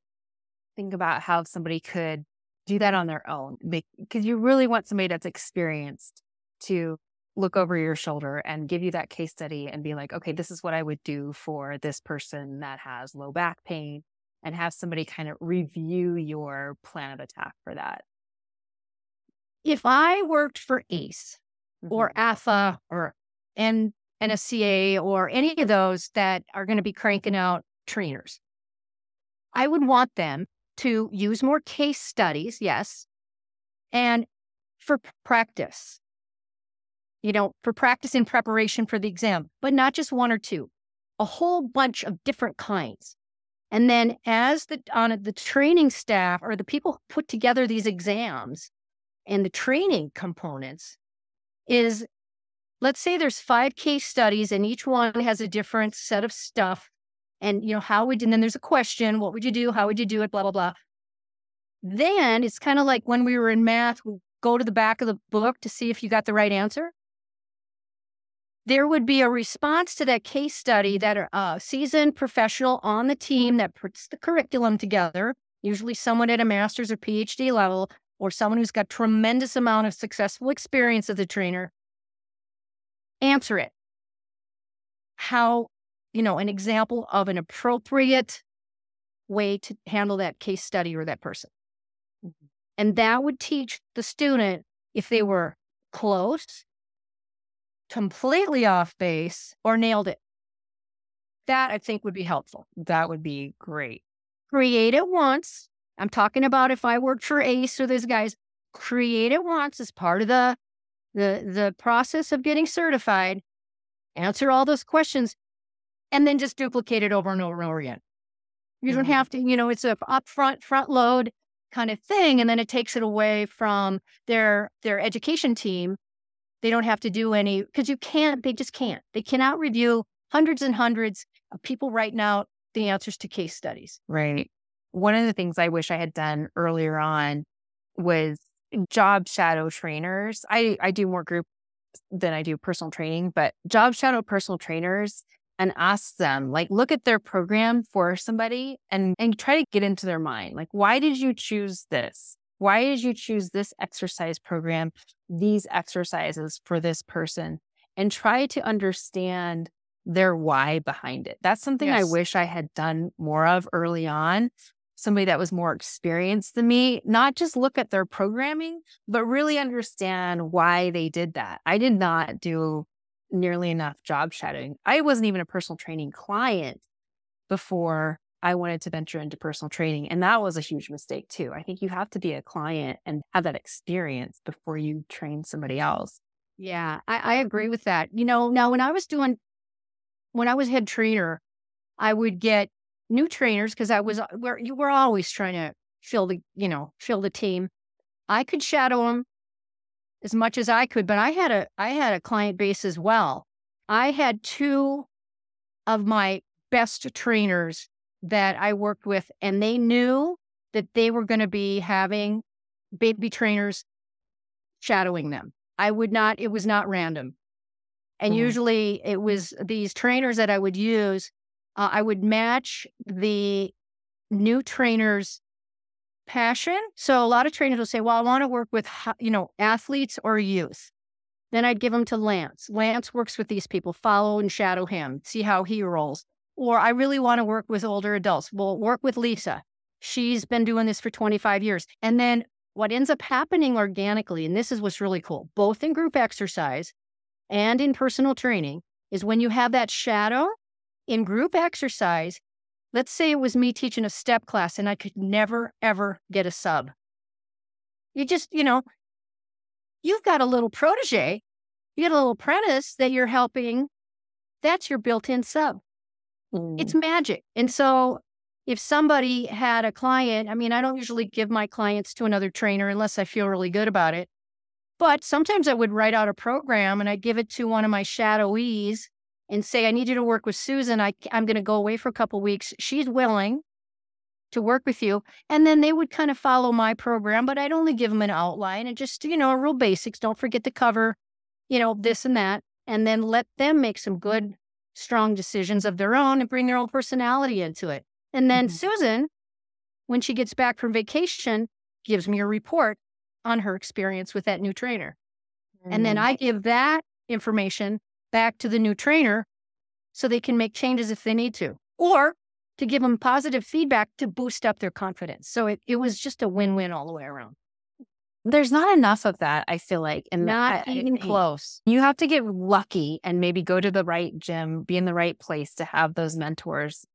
think about how somebody could do that on their own because you really want somebody that's experienced to look over your shoulder and give you that case study and be like, okay, this is what I would do for this person that has low back pain and have somebody kind of review your plan of attack for that. If I worked for ACE mm-hmm. or AFAA or N- NSCA or any of those that are going to be cranking out trainers. I would want them to use more case studies, yes, and for practice, you know, for practice in preparation for the exam, but not just one or two, a whole bunch of different kinds. And then as the on the training staff or the people who put together these exams and the training components is let's say there's five case studies and each one has a different set of stuff and you know how would and then there's a question what would you do? How would you do it? Blah blah blah. Then it's kind of like when we were in math we go to the back of the book to see if you got the right answer. There would be a response to that case study that a uh, seasoned professional on the team that puts the curriculum together usually someone at a master's or phd level or someone who's got tremendous amount of successful experience as a trainer. Answer it. How you know, an example of an appropriate way to handle that case study or that person. Mm-hmm. And that would teach the student if they were close, completely off base, or nailed it. That I think would be helpful. That would be great. Create it once. I'm talking about if I worked for ACE or those guys, create it once as part of the the the process of getting certified. Answer all those questions and then just duplicate it over and over and over again. You don't mm-hmm. have to, you know, it's a upfront front load kind of thing, and then it takes it away from their their education team. They don't have to do any because you can't. They just can't. They cannot review hundreds and hundreds of people writing out the answers to case studies. Right. One of the things I wish I had done earlier on was job shadow trainers. I I do more group than I do personal training, but job shadow personal trainers and ask them, like, look at their program for somebody and, and try to get into their mind. Like, why did you choose this? Why did you choose this exercise program, these exercises for this person? And try to understand their why behind it. That's something yes. I wish I had done more of early on somebody that was more experienced than me, not just look at their programming, but really understand why they did that. I did not do nearly enough job shadowing. I wasn't even a personal training client before I wanted to venture into personal training. And that was a huge mistake too. I think you have to be a client and have that experience before you train somebody else. Yeah, I, I agree with that. You know, now when I was doing, when I was head trainer, I would get new trainers because I was uh, where you were always trying to fill the, you know, fill the team. I could shadow them as much as I could, but I had a I had a client base as well. I had two of my best trainers that I worked with, and they knew that they were going to be having baby trainers shadowing them. I would not, it was not random. And mm-hmm. usually it was these trainers that I would use, uh, I would match the new trainer's passion. So a lot of trainers will say, well, I want to work with, you know, athletes or youth. Then I'd give them to Lance. Lance works with these people, follow and shadow him, see how he rolls. Or I really want to work with older adults. Well, work with Lisa. She's been doing this for 25 years. And then what ends up happening organically, and this is what's really cool, both in group exercise and in personal training, is when you have that shadow in group exercise. Let's say it was me teaching a step class and I could never, ever get a sub. You just, you know, you've got a little protege, you got a little apprentice that you're helping. That's your built in sub. Mm. It's magic. And so if somebody had a client, I mean, I don't usually give my clients to another trainer unless I feel really good about it. But sometimes I would write out a program and I'd give it to one of my shadowees and say, I need you to work with Susan. I, I'm going to go away for a couple weeks. She's willing to work with you. And then they would kind of follow my program, but I'd only give them an outline and just, you know, real basics. Don't forget to cover, you know, this and that. And then let them make some good strong decisions of their own and bring their own personality into it. And then mm-hmm. Susan, when she gets back from vacation, gives me a report on her experience with that new trainer. Mm-hmm. And then mm. I give that information back to the new trainer so they can make changes if they need to, or to give them positive feedback to boost up their confidence. So it, it was just a win win all the way around. There's not enough of that, I feel like. And not I, even close. You have to get lucky and maybe go to the right gym, be in the right place to have those mentors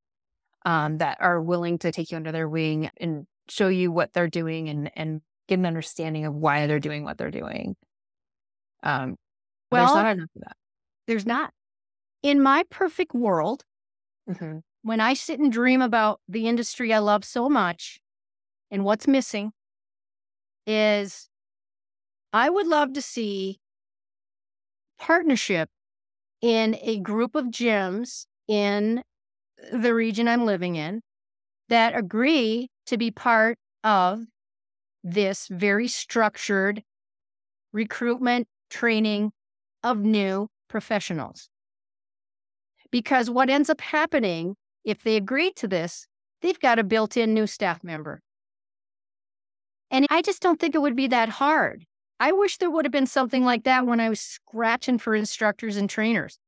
um, that are willing to take you under their wing and show you what they're doing and, and get an understanding of why they're doing what they're doing. Um, well, there's not enough of that. There's not. In my perfect world, mm-hmm. when I sit and dream about the industry I love so much and what's missing, is I would love to see partnership in a group of gyms in the region I'm living in that agree to be part of this very structured recruitment training of new professionals. Because what ends up happening if they agree to this, they've got a built in new staff member. And I just don't think it would be that hard. I wish there would have been something like that when I was scratching for instructors and trainers.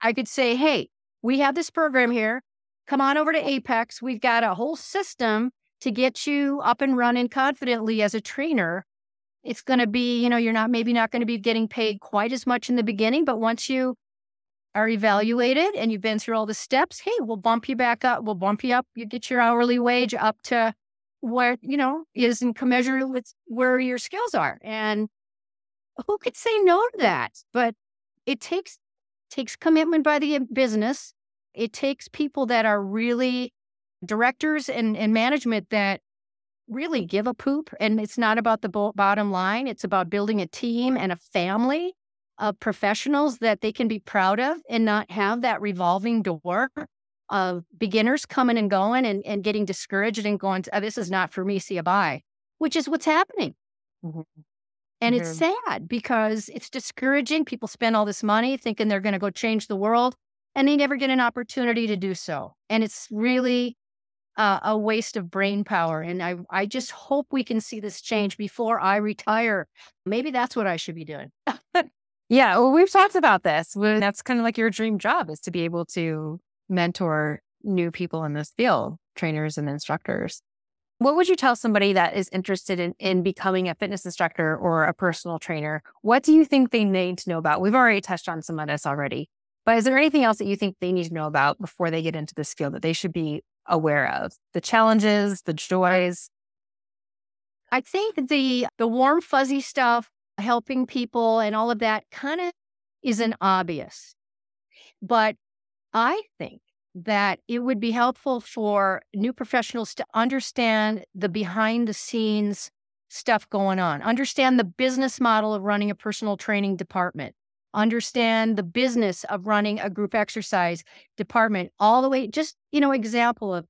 I could say, hey, we have this program here. Come on over to Apex. We've got a whole system to get you up and running confidently as a trainer. It's going to be, you know, you're not maybe not going to be getting paid quite as much in the beginning, but once you are evaluated and you've been through all the steps, hey, we'll bump you back up. We'll bump you up. You get your hourly wage up to where, you know, is in commensurate with where your skills are. And who could say no to that? But it takes takes commitment by the uh, business. It takes people that are really directors and, and management that really give a poop. And it's not about the bottom line. It's about building a team and a family of professionals that they can be proud of and not have that revolving door of beginners coming and going and, and getting discouraged and going, oh, this is not for me, see a bye, which is what's happening. Mm-hmm. And mm-hmm. it's sad because it's discouraging. People spend all this money thinking they're going to go change the world and they never get an opportunity to do so. And it's really uh, a waste of brain power. And I, I just hope we can see this change before I retire. Maybe that's what I should be doing. yeah. Well, we've talked about this. That's kind of like your dream job is to be able to mentor new people in this field, trainers and instructors. What would you tell somebody that is interested in, in becoming a fitness instructor or a personal trainer? What do you think they need to know about? We've already touched on some of this already, but is there anything else that you think they need to know about before they get into this field that they should be aware of? The challenges, the joys? I think the the warm fuzzy stuff, helping people and all of that kind of isn't obvious. But I think that it would be helpful for new professionals to understand the behind the scenes stuff going on, understand the business model of running a personal training department, understand the business of running a group exercise department, all the way, just, you know, example of,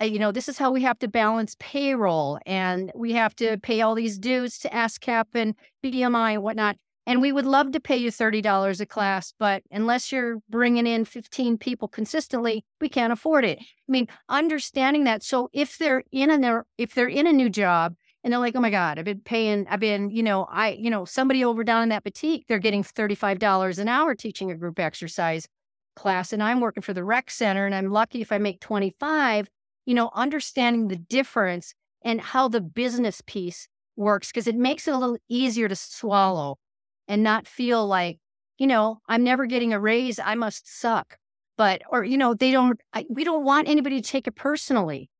uh, you know, this is how we have to balance payroll and we have to pay all these dues to ASCAP and BMI and whatnot. And we would love to pay you $30 a class, but unless you're bringing in 15 people consistently, we can't afford it. I mean, understanding that. So if they're in a, if they're in a new job and they're like, oh my God, I've been paying, I've been, you know, I, you know, somebody over down in that boutique, they're getting $35 an hour teaching a group exercise class. And I'm working for the rec center and I'm lucky if I make 25, you know, understanding the difference and how the business piece works because it makes it a little easier to swallow and not feel like, you know, I'm never getting a raise. I must suck. But, or, you know, they don't, I, we don't want anybody to take it personally.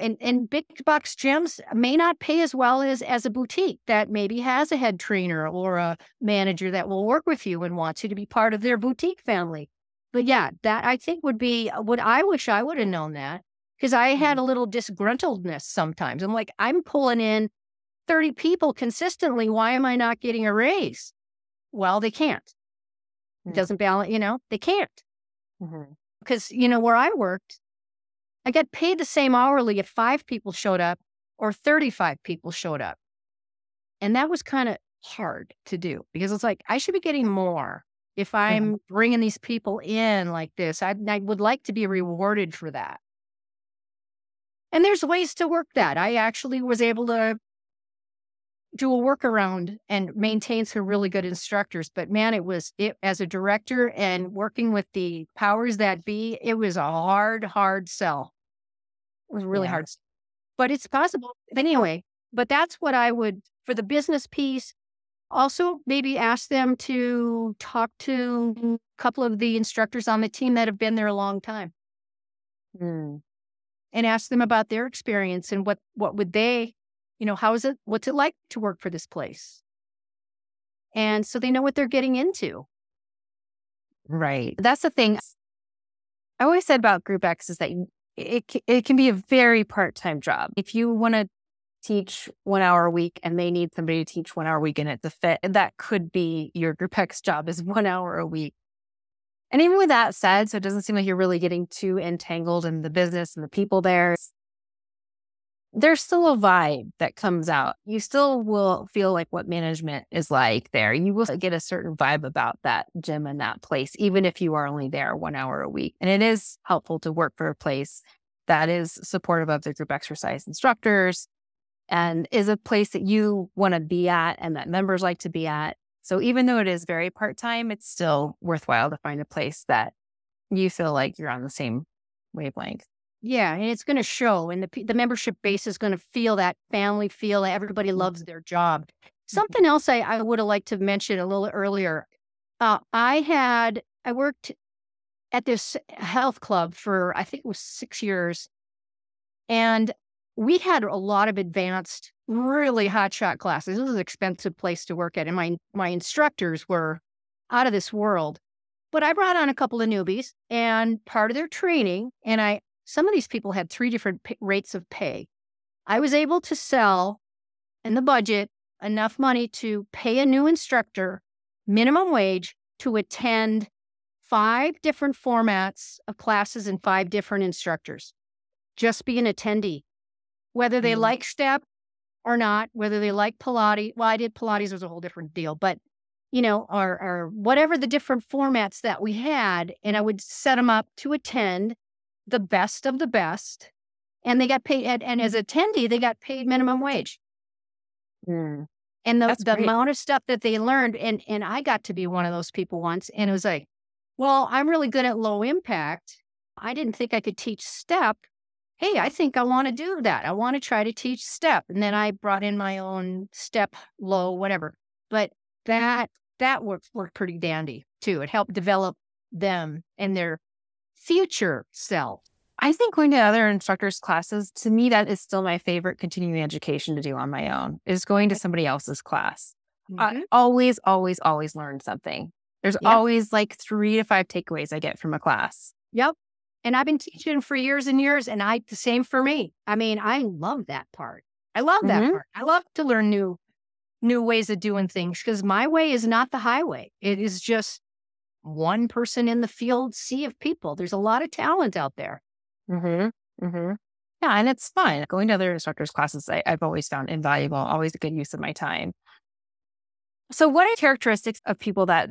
And, and big box gyms may not pay as well as, as a boutique that maybe has a head trainer or a manager that will work with you and wants you to be part of their boutique family. But yeah, that I think would be what I wish I would have known that because I had mm-hmm. a little disgruntledness sometimes. I'm like, I'm pulling in 30 people consistently. Why am I not getting a raise? Well, they can't. It hmm. doesn't balance, you know, they can't. Because, mm-hmm. you know, where I worked, I got paid the same hourly if five people showed up or 35 people showed up. And that was kind of hard to do because it's like, I should be getting more if I'm mm-hmm. bringing these people in like this. I, I would like to be rewarded for that. And there's ways to work that. I actually was able to do a workaround and maintain some really good instructors. But man, it was it as a director and working with the powers that be, it was a hard, hard sell. It was really yeah. hard. But it's possible. Anyway, but that's what I would for the business piece. Also, maybe ask them to talk to a couple of the instructors on the team that have been there a long time. Mm. And ask them about their experience and what what would they you know, how is it, what's it like to work for this place? And so they know what they're getting into. Right. That's the thing. I always said about Group X is that it, it can be a very part time job. If you want to teach one hour a week and they need somebody to teach one hour a week and it's a fit, that could be your Group X job is one hour a week. And even with that said, so it doesn't seem like you're really getting too entangled in the business and the people there there's still a vibe that comes out. You still will feel like what management is like there. You will get a certain vibe about that gym and that place, even if you are only there one hour a week. And it is helpful to work for a place that is supportive of the group exercise instructors and is a place that you want to be at and that members like to be at. So even though it is very part time, it's still worthwhile to find a place that you feel like you're on the same wavelength. Yeah, and it's going to show, and the the membership base is going to feel that family feel. Everybody mm-hmm. loves their job. Mm-hmm. Something else I, I would have liked to mention a little earlier. Uh, I had I worked at this health club for I think it was six years, and we had a lot of advanced, really hotshot classes. It was an expensive place to work at, and my my instructors were out of this world. But I brought on a couple of newbies, and part of their training, and I some of these people had three different p- rates of pay. I was able to sell in the budget enough money to pay a new instructor minimum wage to attend five different formats of classes and five different instructors. Just be an attendee. Whether they mm. like step or not, whether they like Pilates. Well, I did Pilates was a whole different deal, but you know, or, or whatever the different formats that we had, and I would set them up to attend the best of the best. And they got paid, and, and as attendee, they got paid minimum wage. Mm. And the, the amount of stuff that they learned, and, and I got to be one of those people once. And it was like, well, I'm really good at low impact. I didn't think I could teach step. Hey, I think I want to do that. I want to try to teach step. And then I brought in my own step low, whatever. But that that worked worked pretty dandy too. It helped develop them and their future self. I think going to other instructors' classes, to me, that is still my favorite continuing education to do on my own, is going to somebody else's class. Mm-hmm. I always, always, always learn something. There's yep. always like three to five takeaways I get from a class. Yep. And I've been teaching for years and years, and I the same for me. I mean, I love that part. I love that mm-hmm. part. I love to learn new new ways of doing things because my way is not the highway. It is just one person in the field sea of people. There's a lot of talent out there. Mm-hmm. Mm-hmm. Yeah, and it's fun. Going to other instructors' classes, I, I've always found invaluable, always a good use of my time. So, what are characteristics of people that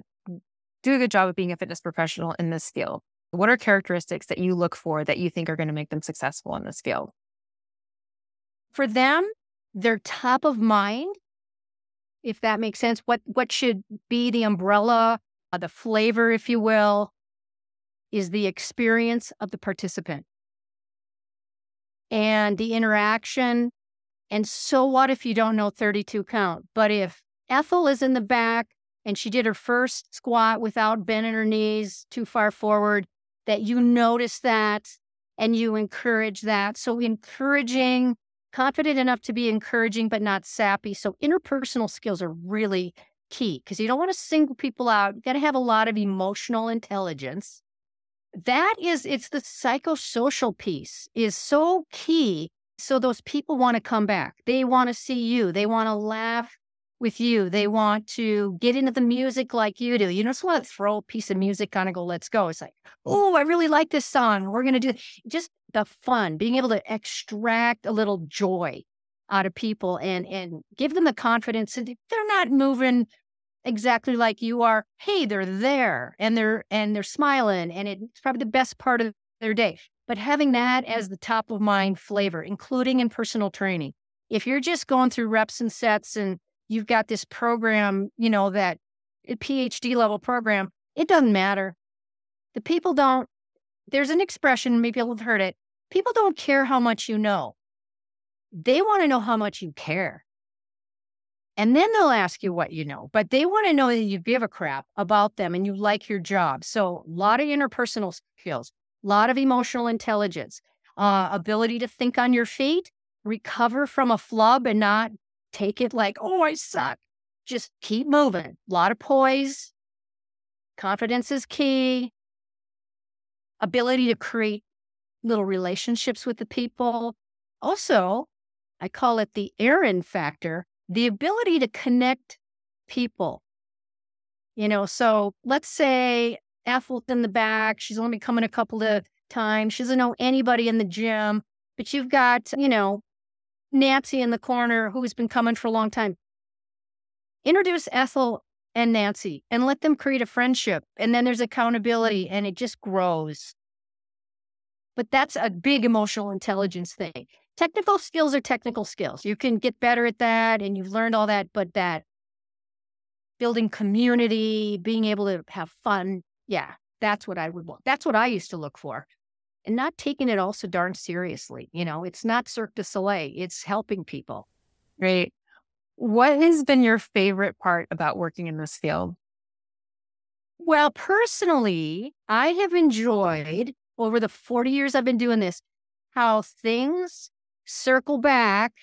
do a good job of being a fitness professional in this field? What are characteristics that you look for that you think are going to make them successful in this field? For them, they're top of mind, if that makes sense. What what should be the umbrella, uh, the flavor, if you will, is the experience of the participant and the interaction. And so what if you don't know 32 count? But if Ethel is in the back and she did her first squat without bending her knees too far forward, that you notice that and you encourage that. So encouraging, confident enough to be encouraging, but not sappy. So interpersonal skills are really key because you don't want to single people out. You got to have a lot of emotional intelligence. That is it's the psychosocial piece is so key so those people want to come back. They want to see you they want to laugh with you they want to get into the music like you do. You just want to throw a piece of music on and go let's go. It's like oh i really like this song. We're going to do just the fun being able to extract a little joy out of people and and give them the confidence that they're not moving exactly like you are. Hey they're there and they're and they're smiling and it's probably the best part of their day. But having that as the top of mind flavor including in personal training. If you're just going through reps and sets and you've got this program you know that phd level program it doesn't matter. The people don't there's an expression maybe you'll have heard it people don't care how much you know they want to know how much you care and then they'll ask you what you know, but they want to know that you give a crap about them and you like your job. So, a lot of interpersonal skills, a lot of emotional intelligence, uh, ability to think on your feet, recover from a flub and not take it like, oh, I suck. Just keep moving. A lot of poise. Confidence is key. Ability to create little relationships with the people. Also, I call it the Erin factor the ability to connect people. You know, so let's say Ethel's in the back. She's only coming a couple of times. She doesn't know anybody in the gym, but you've got, you know, Nancy in the corner who's been coming for a long time. Introduce Ethel and Nancy and let them create a friendship. And then there's accountability and it just grows. But that's a big emotional intelligence thing technical skills are technical skills. You can get better at that and you've learned all that, but that building community, being able to have fun, yeah, that's what I would want. That's what I used to look for. And not taking it all so darn seriously. You know, it's not Cirque du Soleil, it's helping people. Great. What has been your favorite part about working in this field? Well, personally, I have enjoyed over the 40 years I've been doing this how things circle back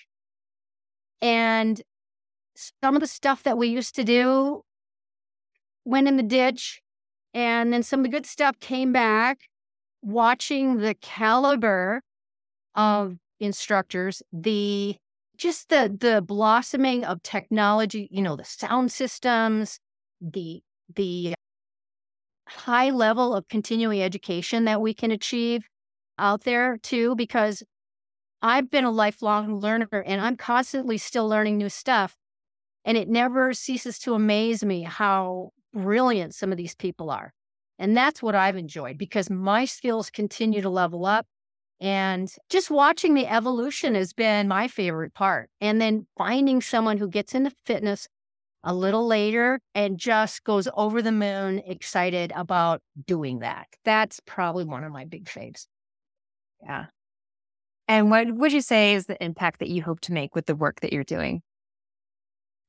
and some of the stuff that we used to do went in the ditch and then some of the good stuff came back. Watching the caliber of instructors the just the the blossoming of technology you know the sound systems the the high level of continuing education that we can achieve out there too because I've been a lifelong learner and I'm constantly still learning new stuff. And it never ceases to amaze me how brilliant some of these people are. And that's what I've enjoyed because my skills continue to level up. And just watching the evolution has been my favorite part. And then finding someone who gets into fitness a little later and just goes over the moon excited about doing that. That's probably one of my big faves. Yeah. And what would you say is the impact that you hope to make with the work that you're doing?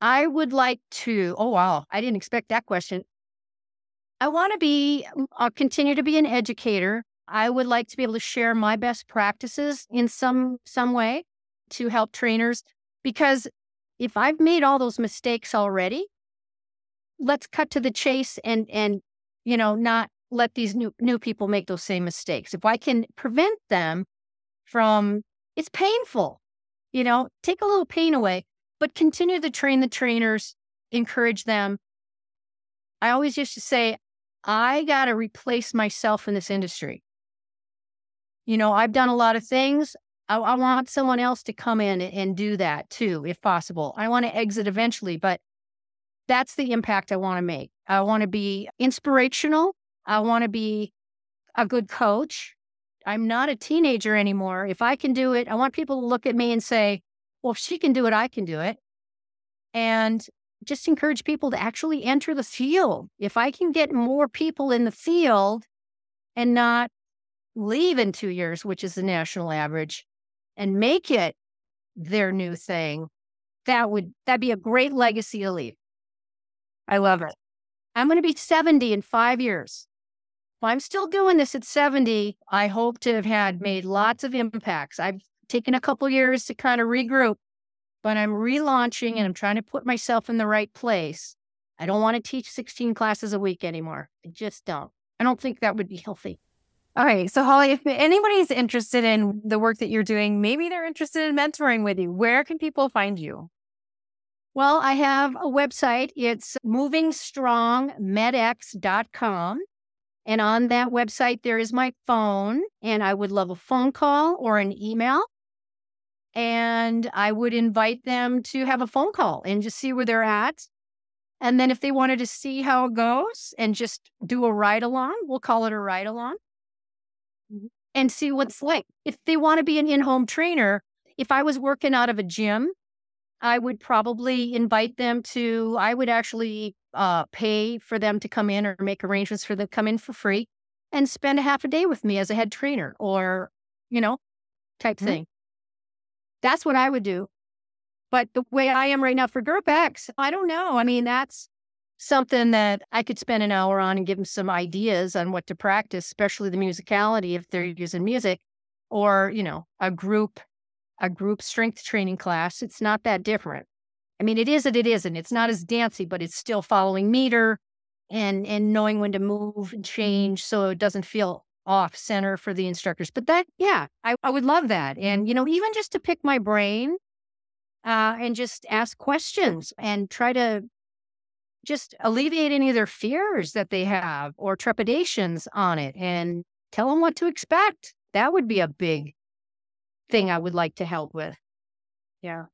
I would like to, oh, wow. I didn't expect that question. I want to be, I'll continue to be an educator. I would like to be able to share my best practices in some some way to help trainers because if I've made all those mistakes already, let's cut to the chase and and you know not let these new new people make those same mistakes. If I can prevent them from it's painful. You know, take a little pain away, but continue to train the trainers, encourage them. I always used to say, I got to replace myself in this industry. You know, I've done a lot of things. I, I want someone else to come in and do that too, if possible. I want to exit eventually, but that's the impact I want to make. I want to be inspirational. I want to be a good coach. I'm not a teenager anymore. If I can do it, I want people to look at me and say, well, if she can do it, I can do it. And just encourage people to actually enter the field. If I can get more people in the field and not leave in two years, which is the national average, and make it their new thing, that would that'd be a great legacy to leave. I love it. I'm going to be 70 in five years. If I'm still doing this at 70, I hope to have had made lots of impacts. I've taken a couple years to kind of regroup, but I'm relaunching and I'm trying to put myself in the right place. I don't want to teach 16 classes a week anymore. I just don't. I don't think that would be healthy. All right. So, Holly, if anybody's interested in the work that you're doing, maybe they're interested in mentoring with you, where can people find you? Well, I have a website. It's movingstrongmedex.com. And on that website, there is my phone, and I would love a phone call or an email. And I would invite them to have a phone call and just see where they're at. And then if they wanted to see how it goes and just do a ride along, we'll call it a ride along Mm-hmm. and see what's like. If they want to be an in home trainer, if I was working out of a gym, I would probably invite them to, I would actually uh, pay for them to come in or make arrangements for them to come in for free and spend a half a day with me as a head trainer or, you know, type mm-hmm. thing. That's what I would do. But the way I am right now for Group X, I don't know. I mean, that's something that I could spend an hour on and give them some ideas on what to practice, especially the musicality if they're using music, or you know, a group, a group strength training class. It's not that different. I mean, it is and it isn't. It's not as dancey, but it's still following meter and and knowing when to move and change so it doesn't feel off center for the instructors. But that, yeah, I, I would love that. And you know, even just to pick my brain uh, and just ask questions and try to just alleviate any of their fears that they have or trepidations on it and tell them what to expect. That would be a big thing I would like to help with. Yeah.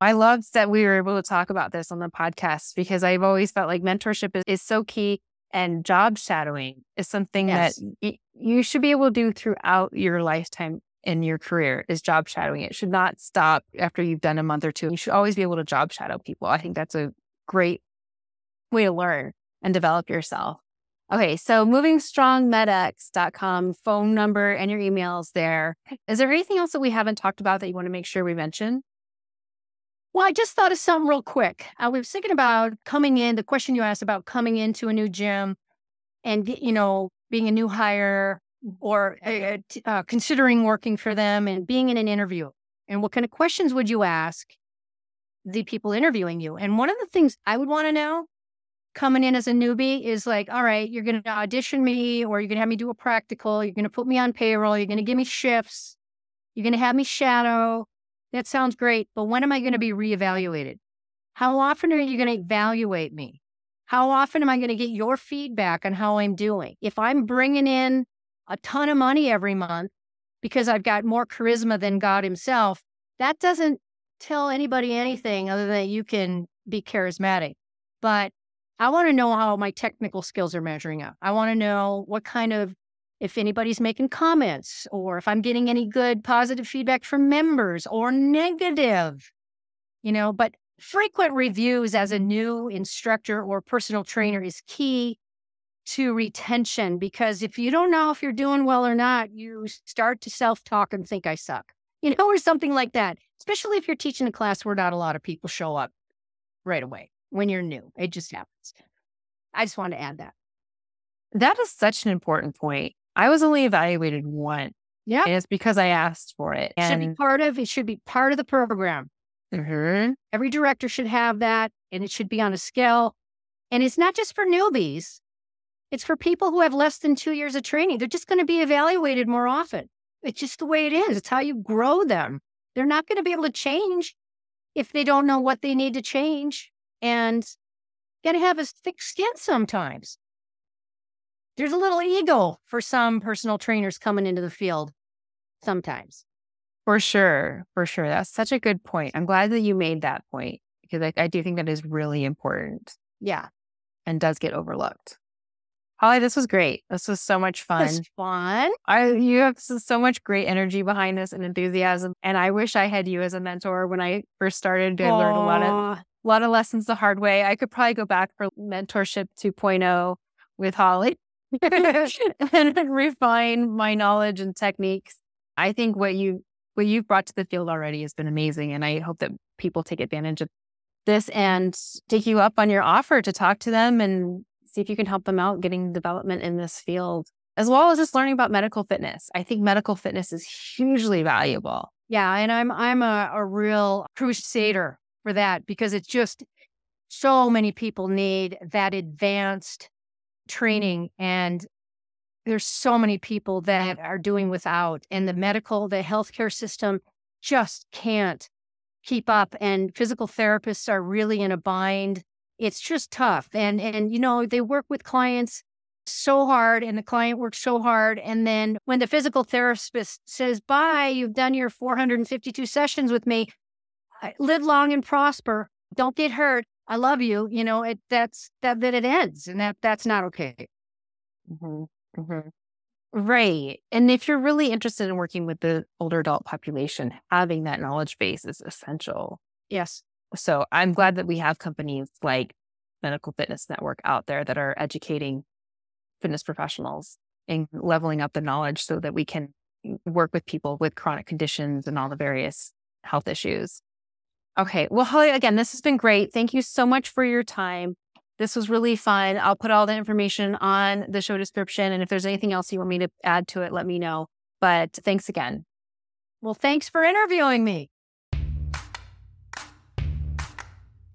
I loved that we were able to talk about this on the podcast because I've always felt like mentorship is, is so key and job shadowing is something yes. that y- you should be able to do throughout your lifetime in your career is job shadowing. It should not stop after you've done a month or two. You should always be able to job shadow people. I think that's a great way to learn and develop yourself. Okay, so movingstrongmedex.com, phone number and your emails there. Is there anything else that we haven't talked about that you want to make sure we mention? Well, I just thought of something real quick. I was thinking about coming in, the question you asked about coming into a new gym and, you know, being a new hire or uh, uh, considering working for them and being in an interview. And what kind of questions would you ask the people interviewing you? And one of the things I would want to know coming in as a newbie is like, all right, you're going to audition me or you're going to have me do a practical. You're going to put me on payroll. You're going to give me shifts. You're going to have me shadow. That sounds great. But when am I going to be reevaluated? How often are you going to evaluate me? How often am I going to get your feedback on how I'm doing? If I'm bringing in a ton of money every month because I've got more charisma than God Himself, that doesn't tell anybody anything other than you can be charismatic. But I want to know how my technical skills are measuring up. I want to know what kind of, if anybody's making comments or if I'm getting any good positive feedback from members or negative, you know, but frequent reviews as a new instructor or personal trainer is key to retention because if you don't know if you're doing well or not, you start to self talk and think I suck, you know, or something like that. Especially if you're teaching a class where not a lot of people show up right away when you're new. It just happens. I just want to add that. That is such an important point. I was only evaluated once. Yeah. And it's because I asked for it. It should be part of it should be part of the program. Mhm. Every director should have that and it should be on a scale. And it's not just for newbies. It's for people who have less than 2 years of training. They're just going to be evaluated more often. It's just the way it is. It's how you grow them. They're not going to be able to change if they don't know what they need to change and got to have a thick skin sometimes. There's a little ego for some personal trainers coming into the field sometimes. For sure. For sure. That's such a good point. I'm glad that you made that point because I, I do think that is really important Yeah. and does get overlooked. Holly, this was great. This was so much fun. It's fun. I you have so, much great energy behind this and enthusiasm. And I wish I had you as a mentor when I first started. I learned a lot of. A lot of lessons the hard way. I could probably go back for mentorship 2.0 with Holly and refine my knowledge and techniques. I think what you what you've brought to the field already has been amazing, and I hope that people take advantage of this and take you up on your offer to talk to them and see if you can help them out getting development in this field, as well as just learning about medical fitness. I think medical fitness is hugely valuable. Yeah, and I'm I'm a, a real crusader for that because it's just so many people need that advanced training and there's so many people that are doing without and the medical the healthcare system just can't keep up and physical therapists are really in a bind. It's just tough and and you know they work with clients so hard and the client works so hard and then when the physical therapist says bye you've done your 452 sessions with me live long and prosper don't get hurt i love you you know it that's that that it ends and that that's not okay Mm-hmm. Right. And if you're really interested in working with the older adult population, having that knowledge base is essential. yes So I'm glad that we have companies like Medical Fitness Network out there that are educating fitness professionals and leveling up the knowledge so that we can work with people with chronic conditions and all the various health issues. Okay. Well, Holly, again, this has been great. Thank you so much for your time. This was really fun. I'll put all the information on the show description. And if there's anything else you want me to add to it, let me know. But thanks again. well thanks for interviewing me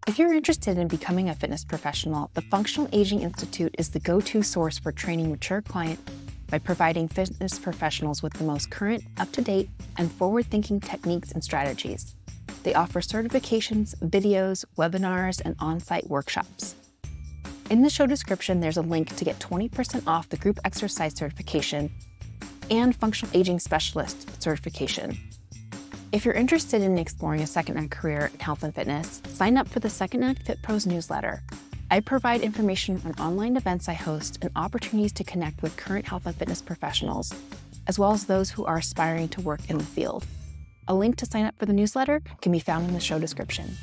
If you're interested in becoming a fitness professional, the Functional Aging Institute is the go to source for training mature clients by providing fitness professionals with the most current, up to date, and forward thinking techniques and strategies. They offer certifications, videos, webinars, and on site workshops. In the show description, there's a link to get 20% off the group exercise certification and functional aging specialist certification. If you're interested in exploring a second act career in health and fitness, sign up for the Second Act Fit Pros newsletter. I provide information on online events I host and opportunities to connect with current health and fitness professionals, as well as those who are aspiring to work in the field. A link to sign up for the newsletter can be found in the show description.